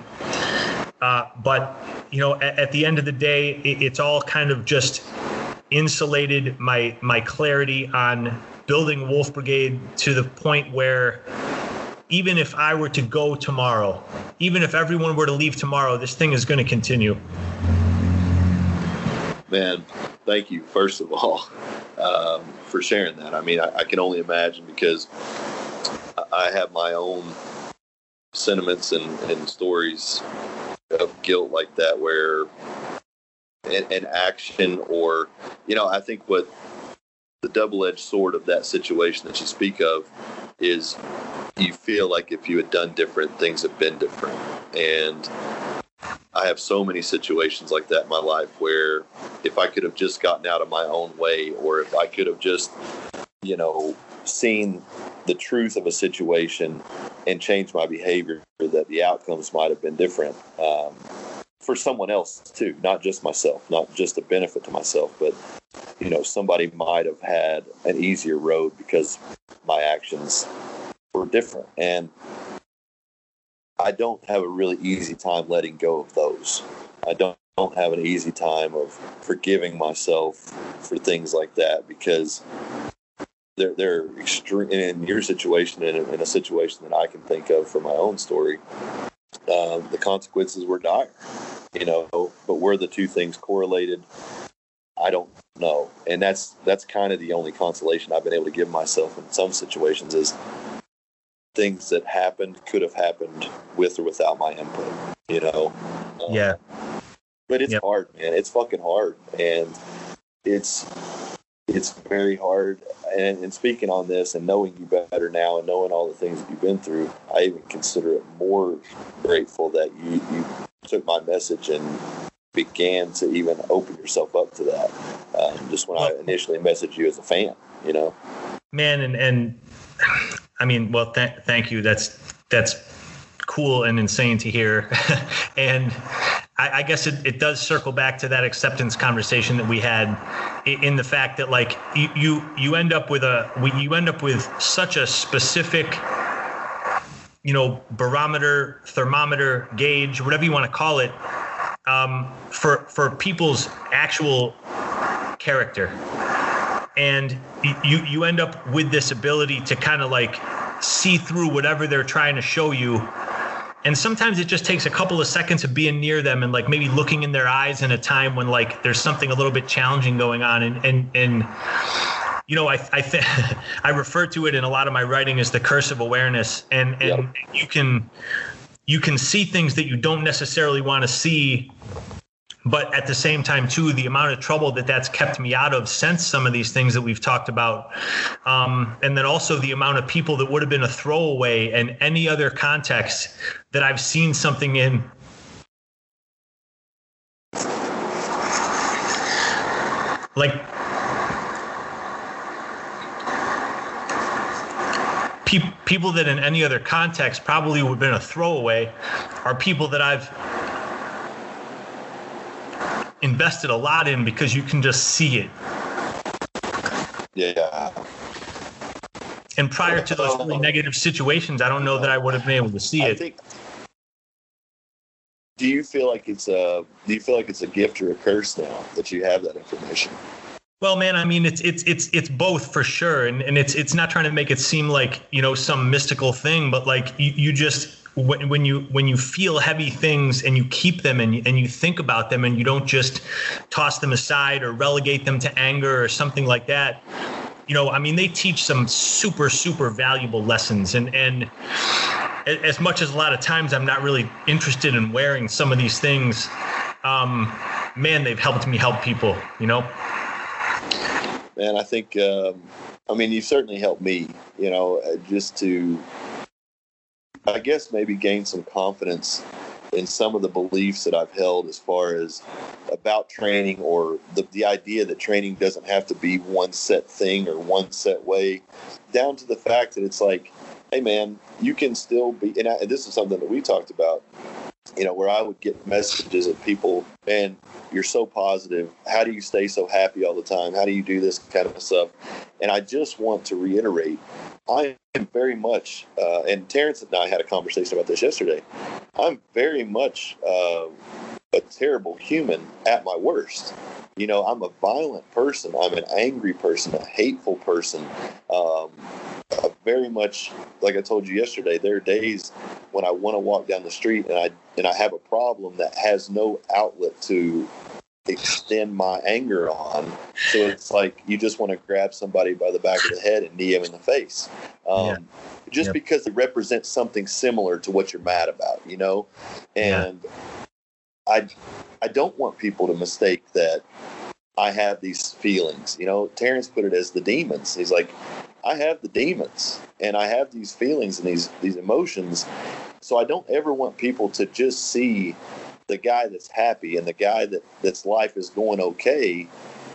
uh, but you know at, at, the end of the day it, it's all kind of just insulated my my clarity on building wolf brigade to the point where even if i were to go tomorrow even if everyone were to leave tomorrow this thing is going to continue man thank you first of all um, for sharing that. I mean, I, I, can only imagine because I have my own sentiments and, and stories of guilt like that, where an, an action or, you know, I think what the double edged sword of that situation that you speak of is you feel like if you had done different, things have been different. And I have so many situations like that in my life where if I could have just gotten out of my own way, or if I could have just, you know, seen the truth of a situation and changed my behavior, that the outcomes might have been different um, for someone else too, not just myself, not just a benefit to myself, but you know, somebody might have had an easier road because my actions were different. And I don't have a really easy time letting go of those. I don't, don't have an easy time of forgiving myself for things like that because they're they're extreme in your situation and in, a situation that I can think of for my own story. Um, the consequences were dire, you know. But were the two things correlated? I don't know, and that's that's kind of the only consolation I've been able to give myself in some situations is things that happened could have happened with or without my input, you know? Um, yeah. But it's yep. hard, man. It's fucking hard. And it's, it's very hard. And, and speaking on this and knowing you better now and knowing all the things that you've been through, I even consider it more grateful that you, you took my message and began to even open yourself up to that. Um, just when I initially messaged you as a fan, you know? Man, and, and I mean, well, th- thank you. That's that's cool and insane to hear. <laughs> and I, I guess it, it does circle back to that acceptance conversation that we had in the fact that like you you, end up with a you end up with such a specific you know barometer thermometer gauge whatever you want to call it um, for for people's actual character. And you you end up with this ability to kind of like see through whatever they're trying to show you and sometimes it just takes a couple of seconds of being near them and like maybe looking in their eyes in a time when like there's something a little bit challenging going on and and and you know i i th- <laughs> i refer to it in a lot of my writing as the curse of awareness and and yep. you can you can see things that you don't necessarily want to see but at the same time too the amount of trouble that that's kept me out of since some of these things that we've talked about um, and then also the amount of people that would have been a throwaway in any other context that i've seen something in. Like pe- people that in any other context probably would have been a throwaway are people that i've invested a lot in because you can just see it. Yeah. And prior to those really um, negative situations, I don't know that I would have been able to see I it. Think, do you feel like it's a do you feel like it's a gift or a curse now that you have that information? Well, man, I mean, it's it's it's it's both for sure, and and it's it's not trying to make it seem like you know some mystical thing, but like you, you just when, when you when you feel heavy things and you keep them and you, and you think about them and you don't just toss them aside or relegate them to anger or something like that you know i mean they teach some super super valuable lessons and and as much as a lot of times i'm not really interested in wearing some of these things um, man, they've helped me help people. You know. Man, I think. Um, I mean, you've certainly helped me. You know, uh, just to, I guess, maybe gain some confidence in some of the beliefs that I've held as far as about training or the, the idea that training doesn't have to be one set thing or one set way, down to the fact that it's like, hey man, you can still be, and, I, and this is something that we talked about, you know, where I would get messages of people, man, you're so positive. How do you stay so happy all the time? How do you do this kind of stuff? And I just want to reiterate I am very much, uh, and Terrence and I had a conversation about this yesterday. I'm very much uh, a terrible human at my worst. You know, I'm a violent person. I'm an angry person, a hateful person. Um, very much, like I told you yesterday, there are days when I want to walk down the street and I and I have a problem that has no outlet to extend my anger on. So it's like you just want to grab somebody by the back of the head and knee them in the face. Um, yeah. Just yep. because it represents something similar to what you're mad about, you know? And yeah. I, I don't want people to mistake that I have these feelings. You know, Terrence put it as the demons. He's like, I have the demons and I have these feelings and these these emotions. So I don't ever want people to just see the guy that's happy and the guy that that's life is going okay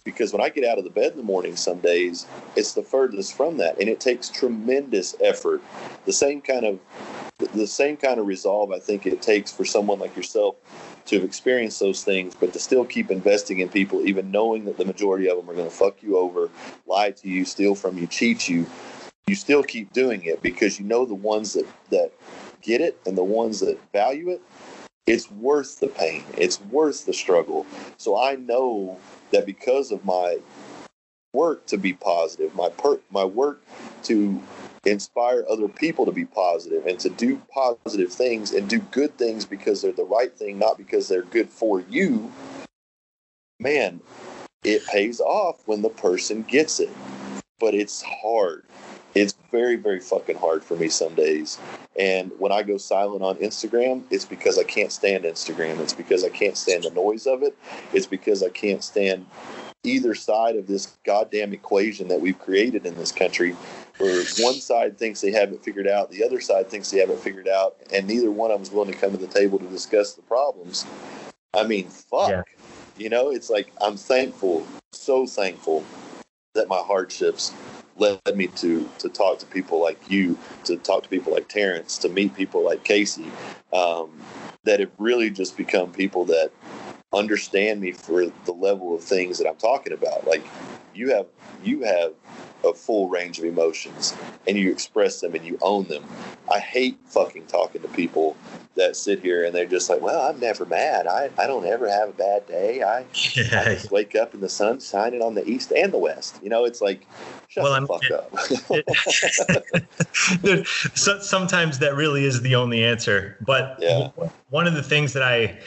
because when I get out of the bed in the morning some days it's the furthest from that and it takes tremendous effort the same kind of the same kind of resolve I think it takes for someone like yourself to have experienced those things but to still keep investing in people even knowing that the majority of them are going to fuck you over lie to you steal from you cheat you you still keep doing it because you know the ones that that get it and the ones that value it it's worth the pain. It's worth the struggle. So I know that because of my work to be positive, my per- my work to inspire other people to be positive and to do positive things and do good things because they're the right thing, not because they're good for you. Man, it pays off when the person gets it. But it's hard it's very very fucking hard for me some days and when i go silent on instagram it's because i can't stand instagram it's because i can't stand the noise of it it's because i can't stand either side of this goddamn equation that we've created in this country where one side thinks they have it figured out the other side thinks they have it figured out and neither one of them is willing to come to the table to discuss the problems i mean fuck yeah. you know it's like i'm thankful so thankful that my hardships led me to to talk to people like you, to talk to people like Terrence, to meet people like Casey, um, that have really just become people that understand me for the level of things that I'm talking about. Like you have you have a full range of emotions and you express them and you own them. I hate fucking talking to people that sit here and they're just like, well, I'm never mad. I, I don't ever have a bad day. I, yeah. I just wake up in the sun's shining on the east and the west. You know, it's like, shut well, the I'm, fuck up. <laughs> <laughs> so, sometimes that really is the only answer. But yeah. one of the things that I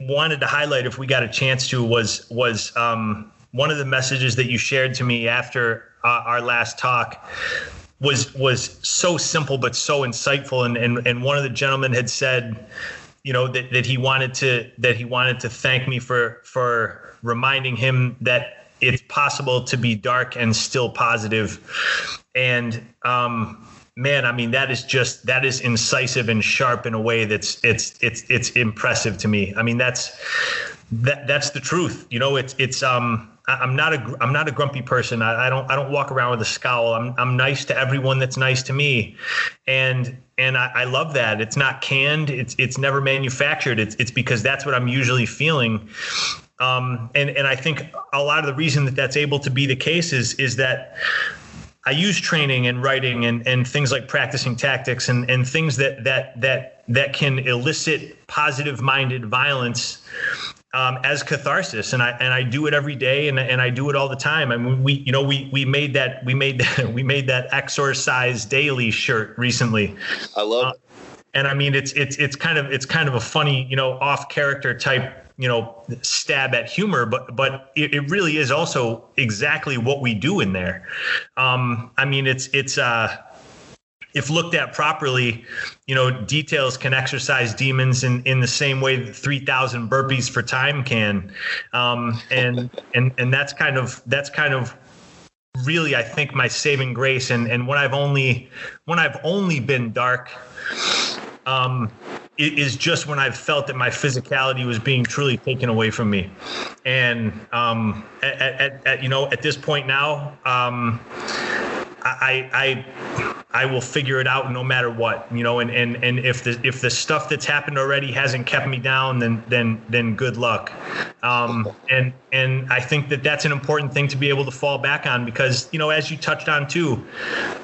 wanted to highlight, if we got a chance to, was was um, one of the messages that you shared to me after uh, our last talk was was so simple but so insightful. And, and and one of the gentlemen had said you know that, that he wanted to that he wanted to thank me for for reminding him that it's possible to be dark and still positive. And um man i mean that is just that is incisive and sharp in a way that's it's it's it's impressive to me. I mean that's that that's the truth. You know it's it's um I'm not a I'm not a grumpy person. I, I, don't I don't walk around with a scowl. I'm I'm nice to everyone that's nice to me, and and I, I love that. It's not canned. It's it's never manufactured. It's it's because that's what I'm usually feeling. Um, and and I think a lot of the reason that that's able to be the case is is that I use training and writing and, and things like practicing tactics and, and things that that that that can elicit positive minded violence um, as catharsis, and I and I do it every day, and and I do it all the time. I mean, we you know we we made that we made <laughs> that we made that exorcise daily shirt recently. I love uh, it. And I mean, it's it's it's kind of it's kind of a funny you know off character type you know stab at humor, but but it, it really is also exactly what we do in there. Um, I mean, it's it's uh if looked at properly, you know, details can exercise demons in, in the same way that 3000 burpees for time can. Um, and, <laughs> and, and that's kind of, that's kind of really, I think my saving grace. And, and when I've only, when I've only been dark, um, is just when I've felt that my physicality was being truly taken away from me. And um, at, at, at, you know, at this point now, um, I, I I will figure it out no matter what, you know. And, and and if the if the stuff that's happened already hasn't kept me down, then then then good luck. Um, and and I think that that's an important thing to be able to fall back on because you know, as you touched on too,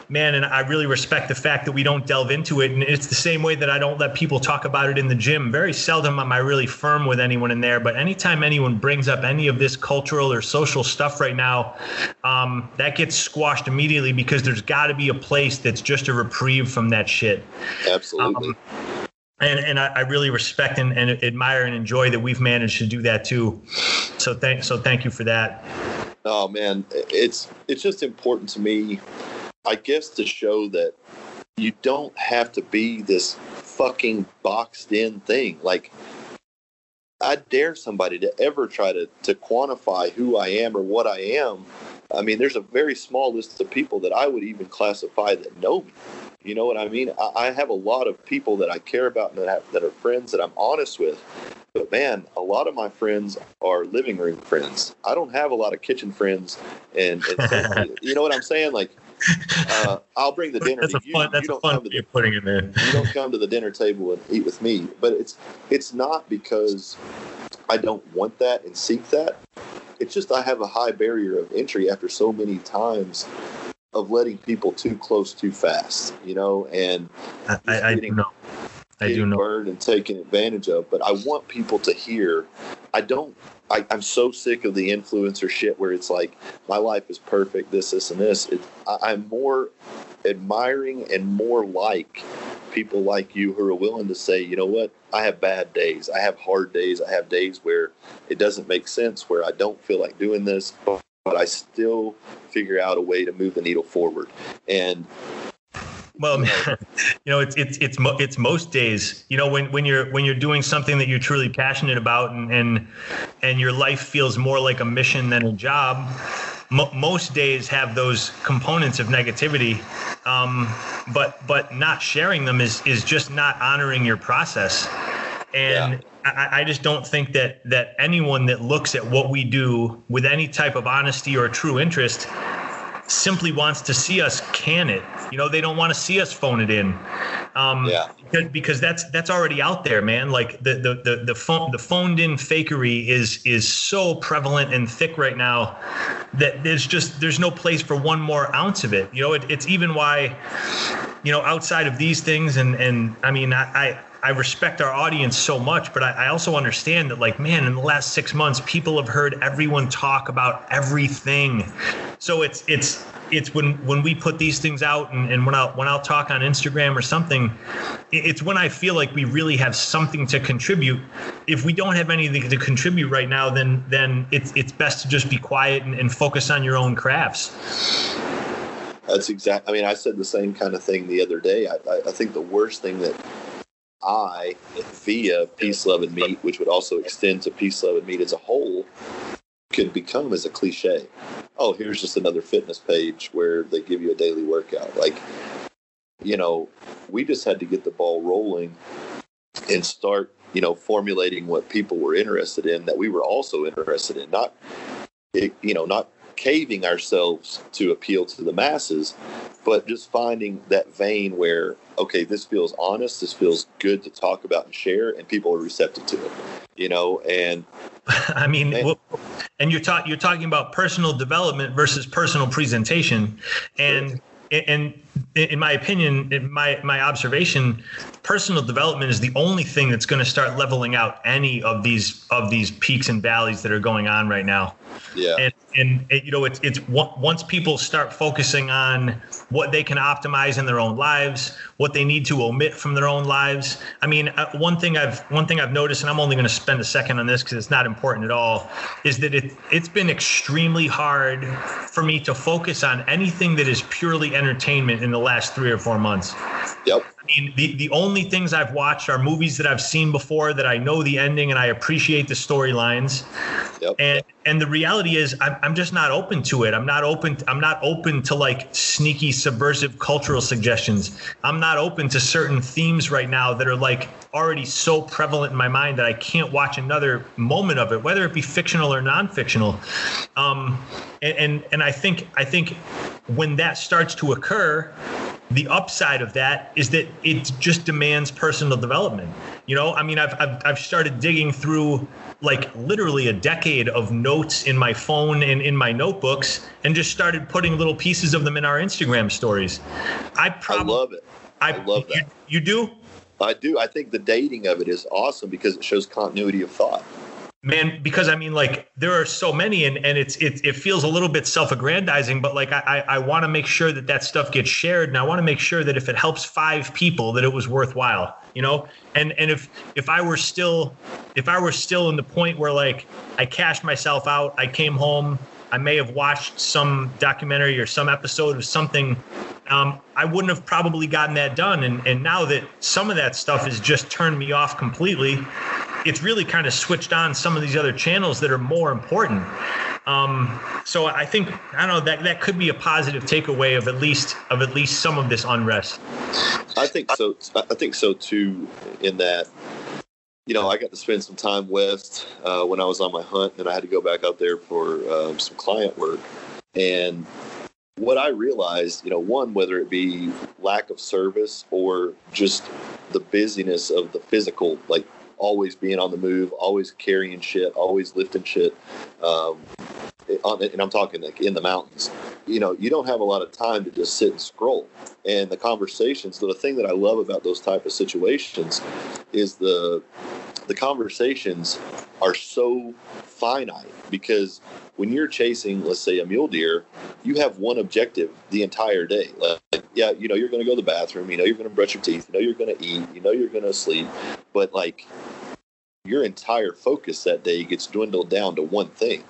man. And I really respect the fact that we don't delve into it. And it's the same way that I don't let people talk about it in the gym. Very seldom am I really firm with anyone in there. But anytime anyone brings up any of this cultural or social stuff right now, um, that gets squashed immediately because there's got to be a place that's just a reprieve from that shit. Absolutely. Um, and and I, I really respect and, and, admire and enjoy that we've managed to do that too. So thank so thank you for that. Oh man, it's it's just important to me, I guess, to show that you don't have to be this fucking boxed in thing. Like I dare somebody to ever try to to quantify who I am or what I am I mean, there's a very small list of people that I would even classify that know me. You know what I mean? I, I have a lot of people that I care about and that, have, that are friends that I'm honest with. But man, a lot of my friends are living room friends. I don't have a lot of kitchen friends, and, and <laughs> you know what I'm saying? Like, uh, I'll bring the dinner. That's a fun. You, that's you a fun you're putting in there. you don't come to the dinner table and eat with me, but it's it's not because I don't want that and seek that it's just I have a high barrier of entry after so many times of letting people too close too fast, you know, and I, I, getting, I know. I do know. burned and taken advantage of. But I want people to hear. I don't. I, am so sick of the influencer shit where it's like my life is perfect, this, this, and this. It, I, I'm more admiring and more like people like you who are willing to say, you know what, I have bad days. I have hard days. I have days where it doesn't make sense, where I don't feel like doing this, but, I still figure out a way to move the needle forward. And well, <laughs> you know, it's it's it's it's most days. You know, when when you're when you're doing something that you're truly passionate about, and and and your life feels more like a mission than a job mo- most days have those components of negativity, um, but but not sharing them is is just not honoring your process. And yeah. I, I just don't think that that anyone that looks at what we do with any type of honesty or true interest simply wants to see us can it. You know, they don't want to see us phone it in. Um, yeah. Because, that's that's already out there, man. Like the the the the phone the phoned in fakery is is so prevalent and thick right now that there's just there's no place for one more ounce of it. You know, it, it's even why, you know, outside of these things and and I mean I, I I respect our audience so much, but I, I, also understand that, like, man, in the last six months, people have heard everyone talk about everything. So it's it's it's when when we put these things out and, and when I'll when I'll talk on Instagram or something, it's when I feel like we really have something to contribute. If we don't have anything to contribute right now, then then it's it's best to just be quiet and, and focus on your own crafts. That's exact. I mean, I said the same kind of thing the other day. I, I, I think the worst thing that I, via Peace, Love, and Meat, which would also extend to Peace, Love, and Meat as a whole, could become as a cliche. Oh, here's just another fitness page where they give you a daily workout. Like, you know, we just had to get the ball rolling and start, you know, formulating what people were interested in that we were also interested in. Not, you know, not caving ourselves to appeal to the masses, but just finding that vein where okay, this feels honest, this feels good to talk about and share, and people are receptive to it. You know, and <laughs> I mean, and, and you're talking you're talking about personal development versus personal presentation, and and in my opinion, in my my observation, personal development is the only thing that's going to start leveling out any of these of these peaks and valleys that are going on right now. Yeah. And and it, you know, it's it's once people start focusing on what they can optimize in their own lives, what they need to omit from their own lives. I mean, uh, one thing I've one thing I've noticed, and I'm only going to spend a second on this because it's not important at all, is that it it's been extremely hard for me to focus on anything that is purely entertainment in the last three or four months. Yep. I mean, the, the only things I've watched are movies that I've seen before that I know the ending and I appreciate the storylines. Yep. And and the reality is I'm, I'm just not open to it. I'm not open I'm not open to like sneaky subversive cultural suggestions. I'm not open to certain themes right now that are like already so prevalent in my mind that I can't watch another moment of it, whether it be fictional or non-fictional. Um, and, and and I think I think when that starts to occur, the upside of that is that it just demands personal development. You know, I mean, I've, I've, I've started digging through like literally a decade of notes in my phone and in my notebooks and just started putting little pieces of them in our Instagram stories. I probably I love it. I, I love that. You, you do? I do. I think the dating of it is awesome because it shows continuity of thought man because i mean like there are so many and, and it's it, it feels a little bit self-aggrandizing but like i i want to make sure that that stuff gets shared and i want to make sure that if it helps five people that it was worthwhile you know and and if if i were still if i were still in the point where like i cashed myself out i came home i may have watched some documentary or some episode of something um, I wouldn't have probably gotten that done. And, and now that some of that stuff has just turned me off completely, it's really kind of switched on some of these other channels that are more important. Um, so I think I don't know that that could be a positive takeaway of at least of at least some of this unrest. I think so. I think so too. In that, you know, I got to spend some time west uh, when I was on my hunt, and I had to go back out there for um, some client work. And what I realized, you know, one whether it be lack of service or just the busyness of the physical, like always being on the move, always carrying shit, always lifting shit. Um, and I'm talking like in the mountains. You know, you don't have a lot of time to just sit and scroll. And the conversations, the thing that I love about those type of situations is the the conversations are so finite because when you're chasing, let's say, a mule deer, you have one objective the entire day. Like, yeah, you know, you're going to go to the bathroom, you know, you're going to brush your teeth, you know, you're going to eat, you know, you're going to sleep, but like your entire focus that day gets dwindled down to one thing,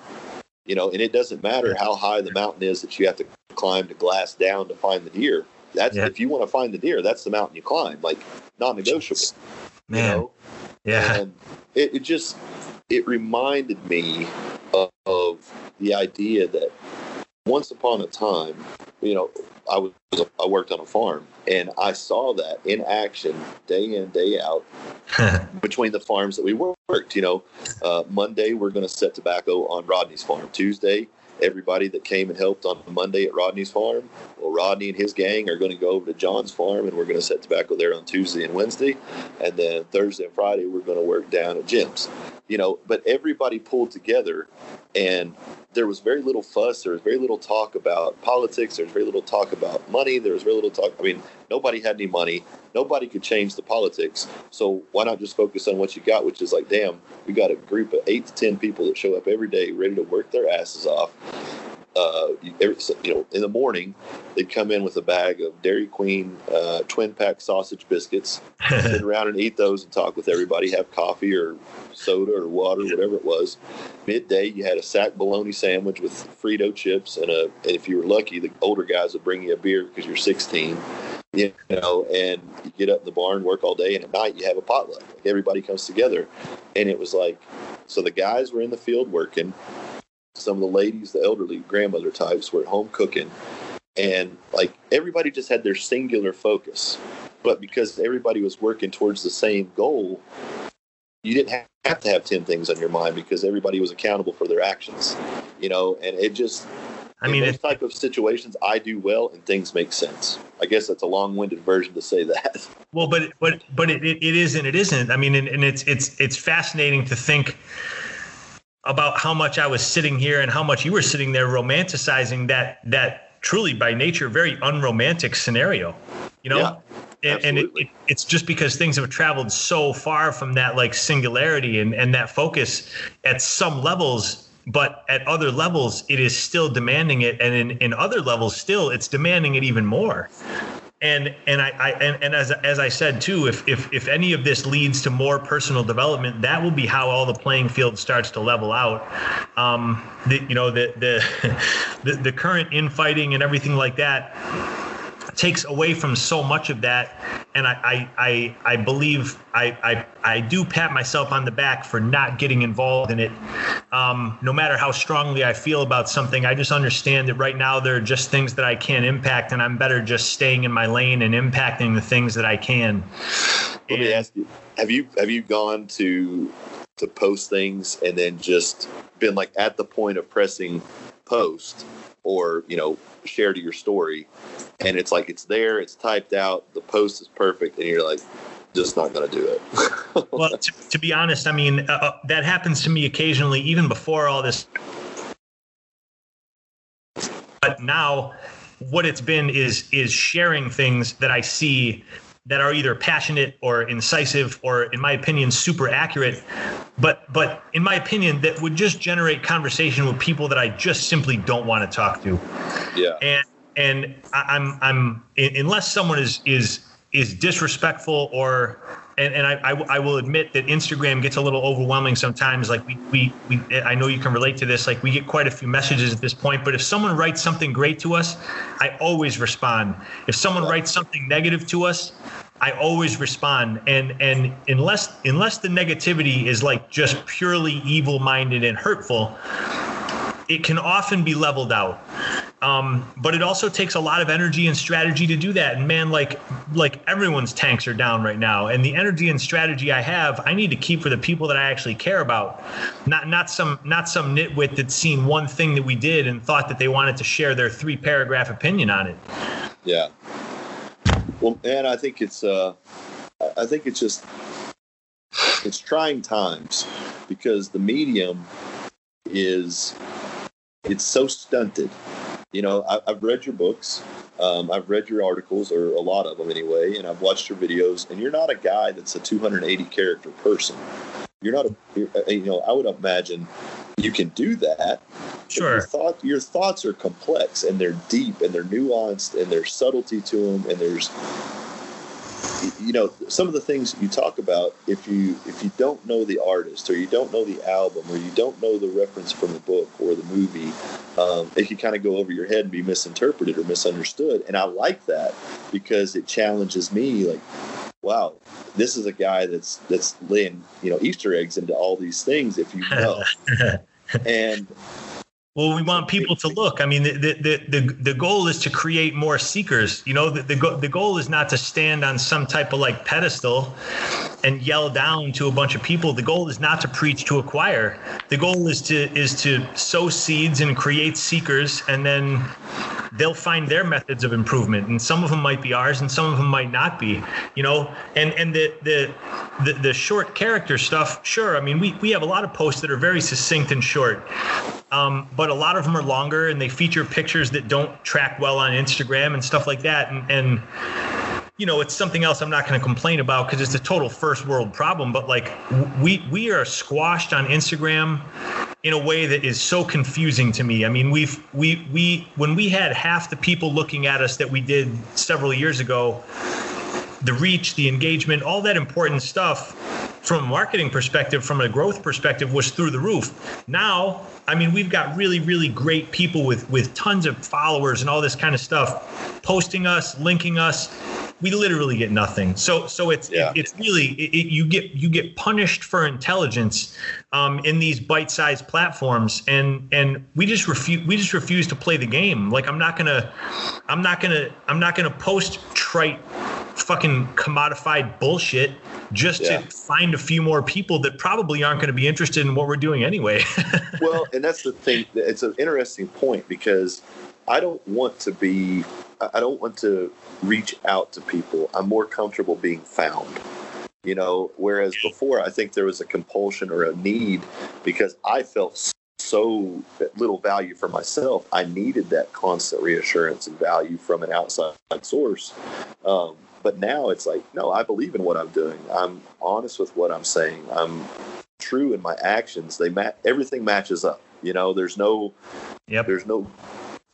you know, and it doesn't matter how high the mountain is that you have to climb to glass down to find the deer. That's yeah. if you want to find the deer, that's the mountain you climb, like non-negotiable. Man. You know? Yeah. And it, it just it reminded me of, of the idea that once upon a time, you know, I was I worked on a farm and I saw that in action day in day out <laughs> between the farms that we worked. You know, uh, Monday we're going to set tobacco on Rodney's farm. Tuesday everybody that came and helped on Monday at Rodney's farm. Well, Rodney and his gang are going to go over to John's farm, and we're going to set tobacco there on Tuesday and Wednesday, and then Thursday and Friday we're going to work down at Jim's. You know, but everybody pulled together, and there was very little fuss. There was very little talk about politics. There was very little talk about money. There was very little talk. I mean, nobody had any money. Nobody could change the politics. So why not just focus on what you got, which is like, damn, we got a group of eight to ten people that show up every day, ready to work their asses off uh, every, you know, in the morning, they'd come in with a bag of Dairy Queen uh, twin pack sausage biscuits, <laughs> sit around and eat those and talk with everybody, have coffee or soda or water, whatever it was. Midday, you had a sack bologna sandwich with Frito chips, and a, and if you were lucky, the older guys would bring you a beer because you're 16 you know, and you get up in the barn, work all day, and at night you have a potluck. Like everybody comes together, and it was like, so the guys were in the field working, some of the ladies, the elderly grandmother types, were at home cooking, and like everybody just had their singular focus. But because everybody was working towards the same goal, you didn't have to have 10 things on your mind because everybody was accountable for their actions, you know, and it just, I mean, those type of situations, I do well and things make sense. I guess that's a long-winded version to say that. <laughs> Well, but but but it, it is and it isn't. I mean, and, and it's it's it's fascinating to think about how much I was sitting here and how much you were sitting there romanticizing that that truly by nature very unromantic scenario. You know? Yeah. And, and it, it, it's just because things have traveled so far from that like singularity and, and that focus at some levels but at other levels it is still demanding it and in, in other levels still it's demanding it even more and and I, I and, and as as I said too, if if if any of this leads to more personal development, that will be how all the playing field starts to level out. Um, the, you know the, the <laughs> the the current infighting and everything like that takes away from so much of that. And I, I, I, I believe I, I, I do pat myself on the back for not getting involved in it. Um, no matter how strongly I feel about something, I just understand that right now there are just things that I can't impact, and I'm better just staying in my lane and impacting the things that I can. Let me ask you: Have you have you gone to to post things and then just been like at the point of pressing post or you know share to your story and it's like it's there it's typed out the post is perfect and you're like just not going to do it. <laughs> Well to, to, be honest i mean uh, uh, that happens to me occasionally even before all this. But now what it's been is is sharing things that i see that are either passionate or incisive or in my opinion super accurate but but in my opinion that would just generate conversation with people that i just simply don't want to talk to. Yeah. And and i'm i'm unless someone is is is disrespectful or and, and I, I, I, will admit that Instagram gets a little overwhelming sometimes. Like we, we, we, I know you can relate to this. Like we get quite a few messages at this point, but if someone writes something great to us, I always respond. If someone writes something negative to us, I always respond. And, and unless, unless the negativity is like just purely evil minded and hurtful, it can often be leveled out. Um, but it also takes a lot of energy and strategy to do that. And man, like like everyone's tanks are down right now, and the energy and strategy I have, I need to keep for the people that I actually care about, not not some not some nitwit that's seen one thing that we did and thought that they wanted to share their three paragraph opinion on it. Yeah. Well, man, I think it's uh, I think it's just it's trying times because the medium is it's so stunted. You know, I, have read your books, um, I've read your articles, or a lot of them anyway, and I've watched your videos. And you're not a guy that's a 280 character person. You're not a, you're, uh, you know, I would imagine you can do that. Sure. Your, thought, your thoughts are complex and they're deep and they're nuanced and there's subtlety to them and there's you know some of the things you talk about if you if you don't know the artist or you don't know the album or you don't know the reference from the book or the movie um, it can kind of go over your head and be misinterpreted or misunderstood. And i like that because it challenges me like wow this is a guy that's that's laying you know easter eggs into all these things if you know <laughs> and well, we want people to look. I mean, the, the, the, the goal is to create more seekers. You know, the, the, go, the goal is not to stand on some type of like pedestal and yell down to a bunch of people. The goal is not to preach to a choir. The goal is to is to sow seeds and create seekers, and then they'll find their methods of improvement. And some of them might be ours, and some of them might not be. You know, and and the the the, the short character stuff. Sure, I mean, we we have a lot of posts that are very succinct and short. Um, but a lot of them are longer and they feature pictures that don't track well on Instagram and stuff like that. And, and you know, it's something else I'm not going to complain about because it's a total first world problem. But like, we we are squashed on Instagram in a way that is so confusing to me. I mean, we've we we when we had half the people looking at us that we did several years ago, the reach, the engagement, all that important stuff from a marketing perspective, from a growth perspective, was through the roof. Now, I mean, we've got really, really great people with with tons of followers and all this kind of stuff, posting us, linking us. We literally get nothing. So, so it's yeah. it, it's really it, you get you get punished for intelligence um, in these bite-sized platforms, and and we just refuse we just refuse to play the game. Like I'm not gonna I'm not gonna I'm not gonna post trite fucking commodified bullshit just yeah. to find a few more people that probably aren't going to be interested in what we're doing anyway. <laughs> well, and that's the thing. It's an interesting point because I don't want to be, I don't want to reach out to people. I'm more comfortable being found. You know, whereas before I think there was a compulsion or a need because I felt so little value for myself. I needed that constant reassurance and value from an outside source. Um, but now it's like, no, I believe in what I'm doing. I'm honest with what I'm saying. I'm true in my actions. They match. Everything matches up. You know, there's no, yep. there's no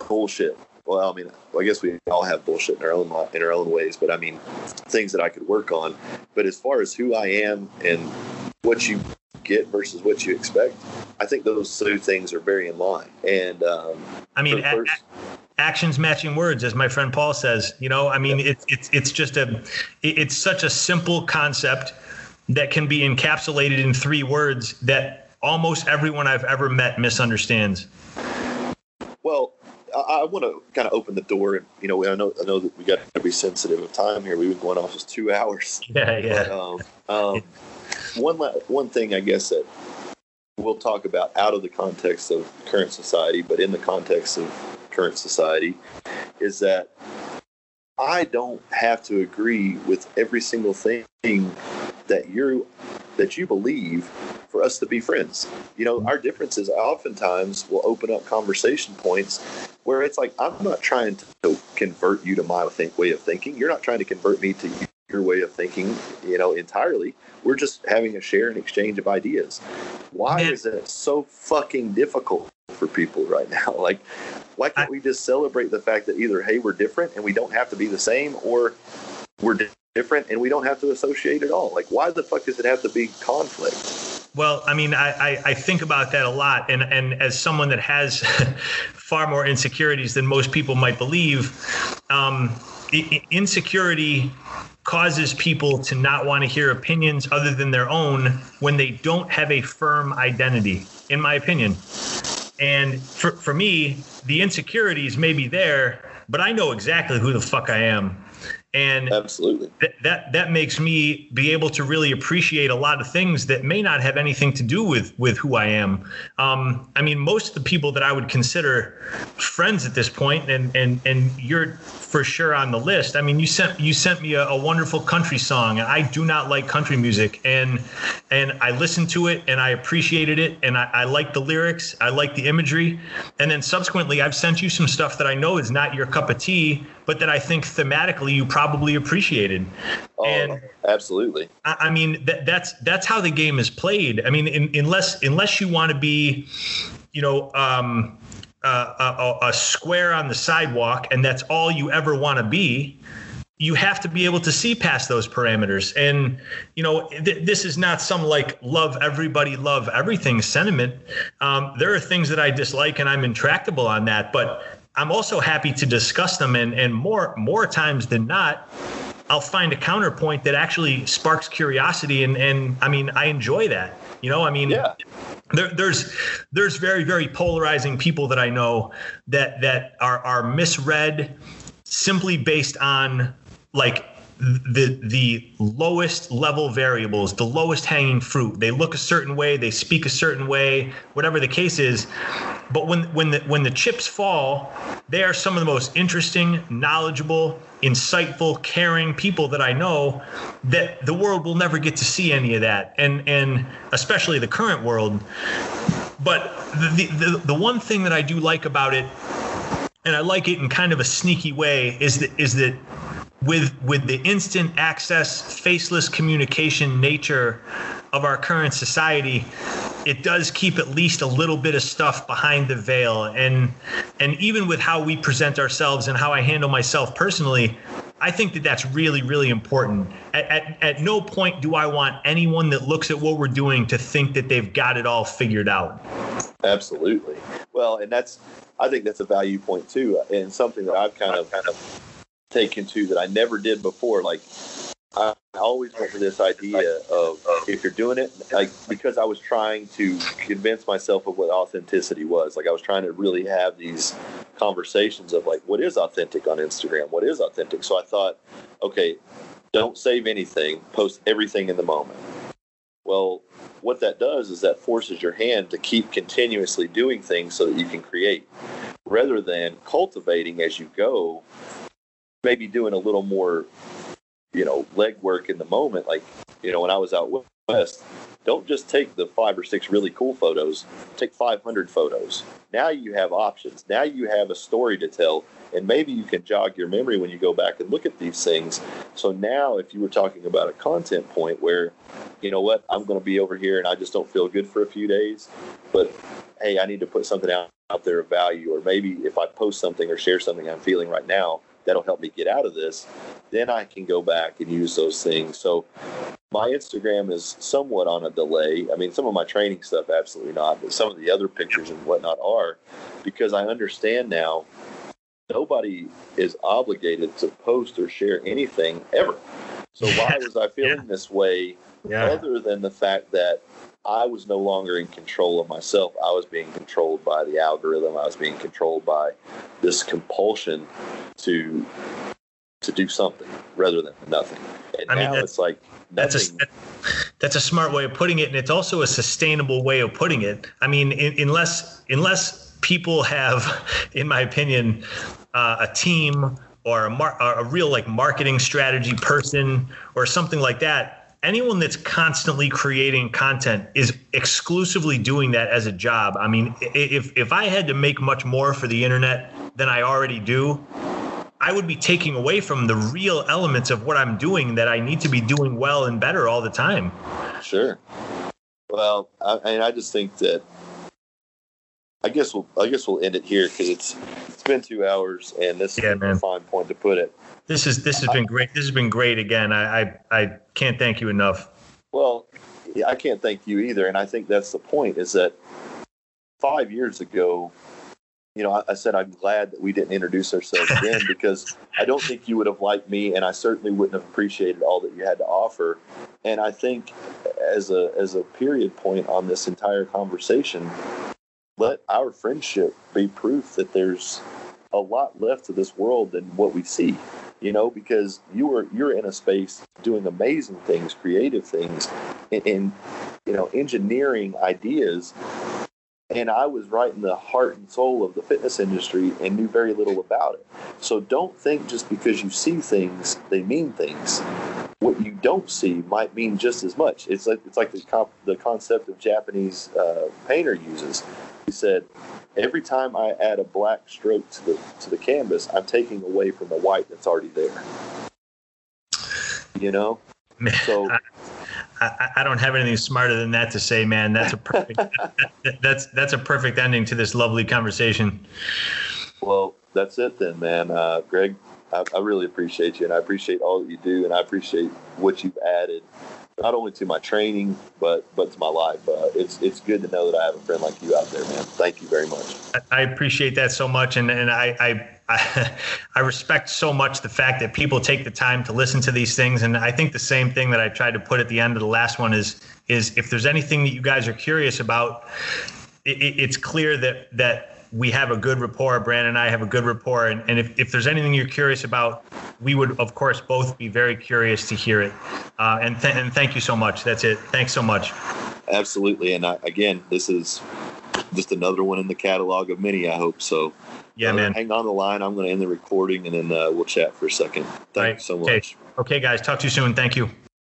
bullshit. Well, I mean, I guess we all have bullshit in our own in our own ways, but I mean, things that I could work on. But as far as who I am and what you get versus what you expect, I think those two things are very in line. And um, I mean, first, actions matching words as my friend paul says you know? I mean it's it's it's just a it's such a simple concept that can be encapsulated in three words that almost everyone i've ever met misunderstands. Well i, I want to kind of open the door and you know i know i know that we got to be sensitive of time here. We've been going almost two hours. <laughs> Yeah yeah. But, um, um, one one thing i guess that we'll talk about out of the context of current society, but in the context of current society, is that I don't have to agree with every single thing that you that you believe for us to be friends. You know, our differences oftentimes will open up conversation points where it's like I'm not trying to convert you to my think, way of thinking. You're not trying to convert me to your way of thinking, you know, entirely. We're just having a share and exchange of ideas. Why is it so fucking difficult for people right now? <laughs> Like, why can't we just celebrate the fact that either, hey, we're different and we don't have to be the same, or we're different and we don't have to associate at all? Like, why the fuck does it have to be conflict? Well, I mean, I, I, I, think about that a lot. And, and as someone that has <laughs> far more insecurities than most people might believe, um, insecurity causes people to not want to hear opinions other than their own when they don't have a firm identity, in my opinion. And for, for me, the insecurities may be there, but I know exactly who the fuck I am and absolutely th- that that makes me be able to really appreciate a lot of things that may not have anything to do with with who I am. Um, I mean, most of the people that I would consider friends at this point, and and and you're for sure on the list. I mean, you sent you sent me a, a wonderful country song, and I do not like country music, and and I listened to it and I appreciated it, and I, I like the lyrics, I like the imagery, and then subsequently I've sent you some stuff that I know is not your cup of tea, but that I think thematically you probably appreciated. Oh, and absolutely. I, I mean, that, that's that's how the game is played. I mean, in, unless unless you want to be, you know. Um, uh, a, a, square on the sidewalk and that's all you ever want to be you have to be able to see past those parameters and you know th- this is not some like love everybody love everything sentiment um, there are things that i dislike and i'm intractable on that but I'm also happy to discuss them, and and more more times than not, I'll find a counterpoint that actually sparks curiosity, and and I mean I enjoy that. You know, I mean, yeah. there, there's there's very very polarizing people that I know that that are are misread simply based on like the the lowest level variables, the lowest hanging fruit. They look a certain way, they speak a certain way, whatever the case is. But when when the when the chips fall, they are some of the most interesting, knowledgeable, insightful, caring people that I know that the world will never get to see any of that. And and especially the current world. But the the, the one thing that I do like about it and I like it in kind of a sneaky way is that is that with with the instant access faceless communication nature of our current society it does keep at least a little bit of stuff behind the veil. And and even with how we present ourselves and how I handle myself personally I think that that's really really important. At, at, at no point do I want anyone that looks at what we're doing to think that they've got it all figured out. Absolutely. Well and that's I think that's a value point too and something that I've kind of kind of taken to that I never did before. Like I always went for this idea of if you're doing it, like because I was trying to convince myself of what authenticity was. Like I was trying to really have these conversations of like, what is authentic on Instagram? What is authentic? So I thought, okay, don't save anything, post everything in the moment. Well, what that does is that forces your hand to keep continuously doing things so that you can create rather than cultivating as you go maybe doing a little more, you know, legwork in the moment. Like, you know, when I was out west, don't just take the five or six really cool photos, take 500 photos. Now you have options. Now you have a story to tell. And maybe you can jog your memory when you go back and look at these things. So now, if you were talking about a content point where, you know what, I'm going to be over here and I just don't feel good for a few days, but hey, I need to put something out, out there of value. Or maybe if I post something or share something I'm feeling right now, that'll help me get out of this, then I can go back and use those things. So my Instagram is somewhat on a delay. I mean, some of my training stuff, absolutely not, but some of the other pictures and whatnot are because I understand now nobody is obligated to post or share anything ever. So why <laughs> was I feeling Yeah. this way Yeah. other than the fact that I was no longer in control of myself. I was being controlled by the algorithm. I was being controlled by this compulsion to to do something rather than nothing. And I mean, now it's like That's a that's a smart way of putting it, and it's also a sustainable way of putting it. I mean, in, unless unless people have, <laughs> in my opinion, uh, a team or a mar- or a real like marketing strategy person or something like that. Anyone that's constantly creating content is exclusively doing that as a job. I mean, if if I had to make much more for the internet than I already do, I would be taking away from the real elements of what I'm doing that I need to be doing well and better all the time. Sure. Well, I, and I just think that I guess we'll I guess we'll end it here because it's it's been two hours and this Yeah, is man. a fine point to put it. This is this has been great. This has been great again. I I, I can't thank you enough. Well, I can't thank you either, and I think that's the point. Is that five years ago, you know, I, I said I'm glad that we didn't introduce ourselves <laughs> then because I don't think you would have liked me, and I certainly wouldn't have appreciated all that you had to offer. And I think as a as a period point on this entire conversation, let our friendship be proof that there's a lot left to this world than what we see you know because you were you're in a space doing amazing things creative things and, and you know engineering ideas and i was right in the heart and soul of the fitness industry and knew very little about it. So don't think just because you see things they mean things. What you don't see might mean just as much. It's like it's like the, comp, the concept of japanese uh, painter uses. He said every time I add a black stroke to the to the canvas, I'm taking away from the white that's already there. You know, so I, I, I don't have anything smarter than that to say, man. That's a perfect <laughs> that- that's that's a perfect ending to this lovely conversation. well, that's it then, man. Uh, Greg, I, I really appreciate you, and I appreciate all that you do, and I appreciate what you've added, not only to my training, but but to my life. Uh, it's it's good to know that I have a friend like you out there, man. Thank you very much. I appreciate that so much, and and I, I <laughs> I respect so much the fact that people take the time to listen to these things. And I think the same thing that I tried to put at the end of the last one is is if there's anything that you guys are curious about, it- it's clear that that we have a good rapport. Brandon and I have a good rapport, and, and if, if there's anything you're curious about, we would of course both be very curious to hear it. Uh, and th- and thank you so much. That's it. Thanks so much. Absolutely, and I, again, this is just another one in the catalog of many. I hope so. Yeah, Uh, man. Hang on the line. I'm going to end the recording and then uh, we'll chat for a second. Thanks Right. so Okay. much. Okay, guys. Talk to you soon. Thank you.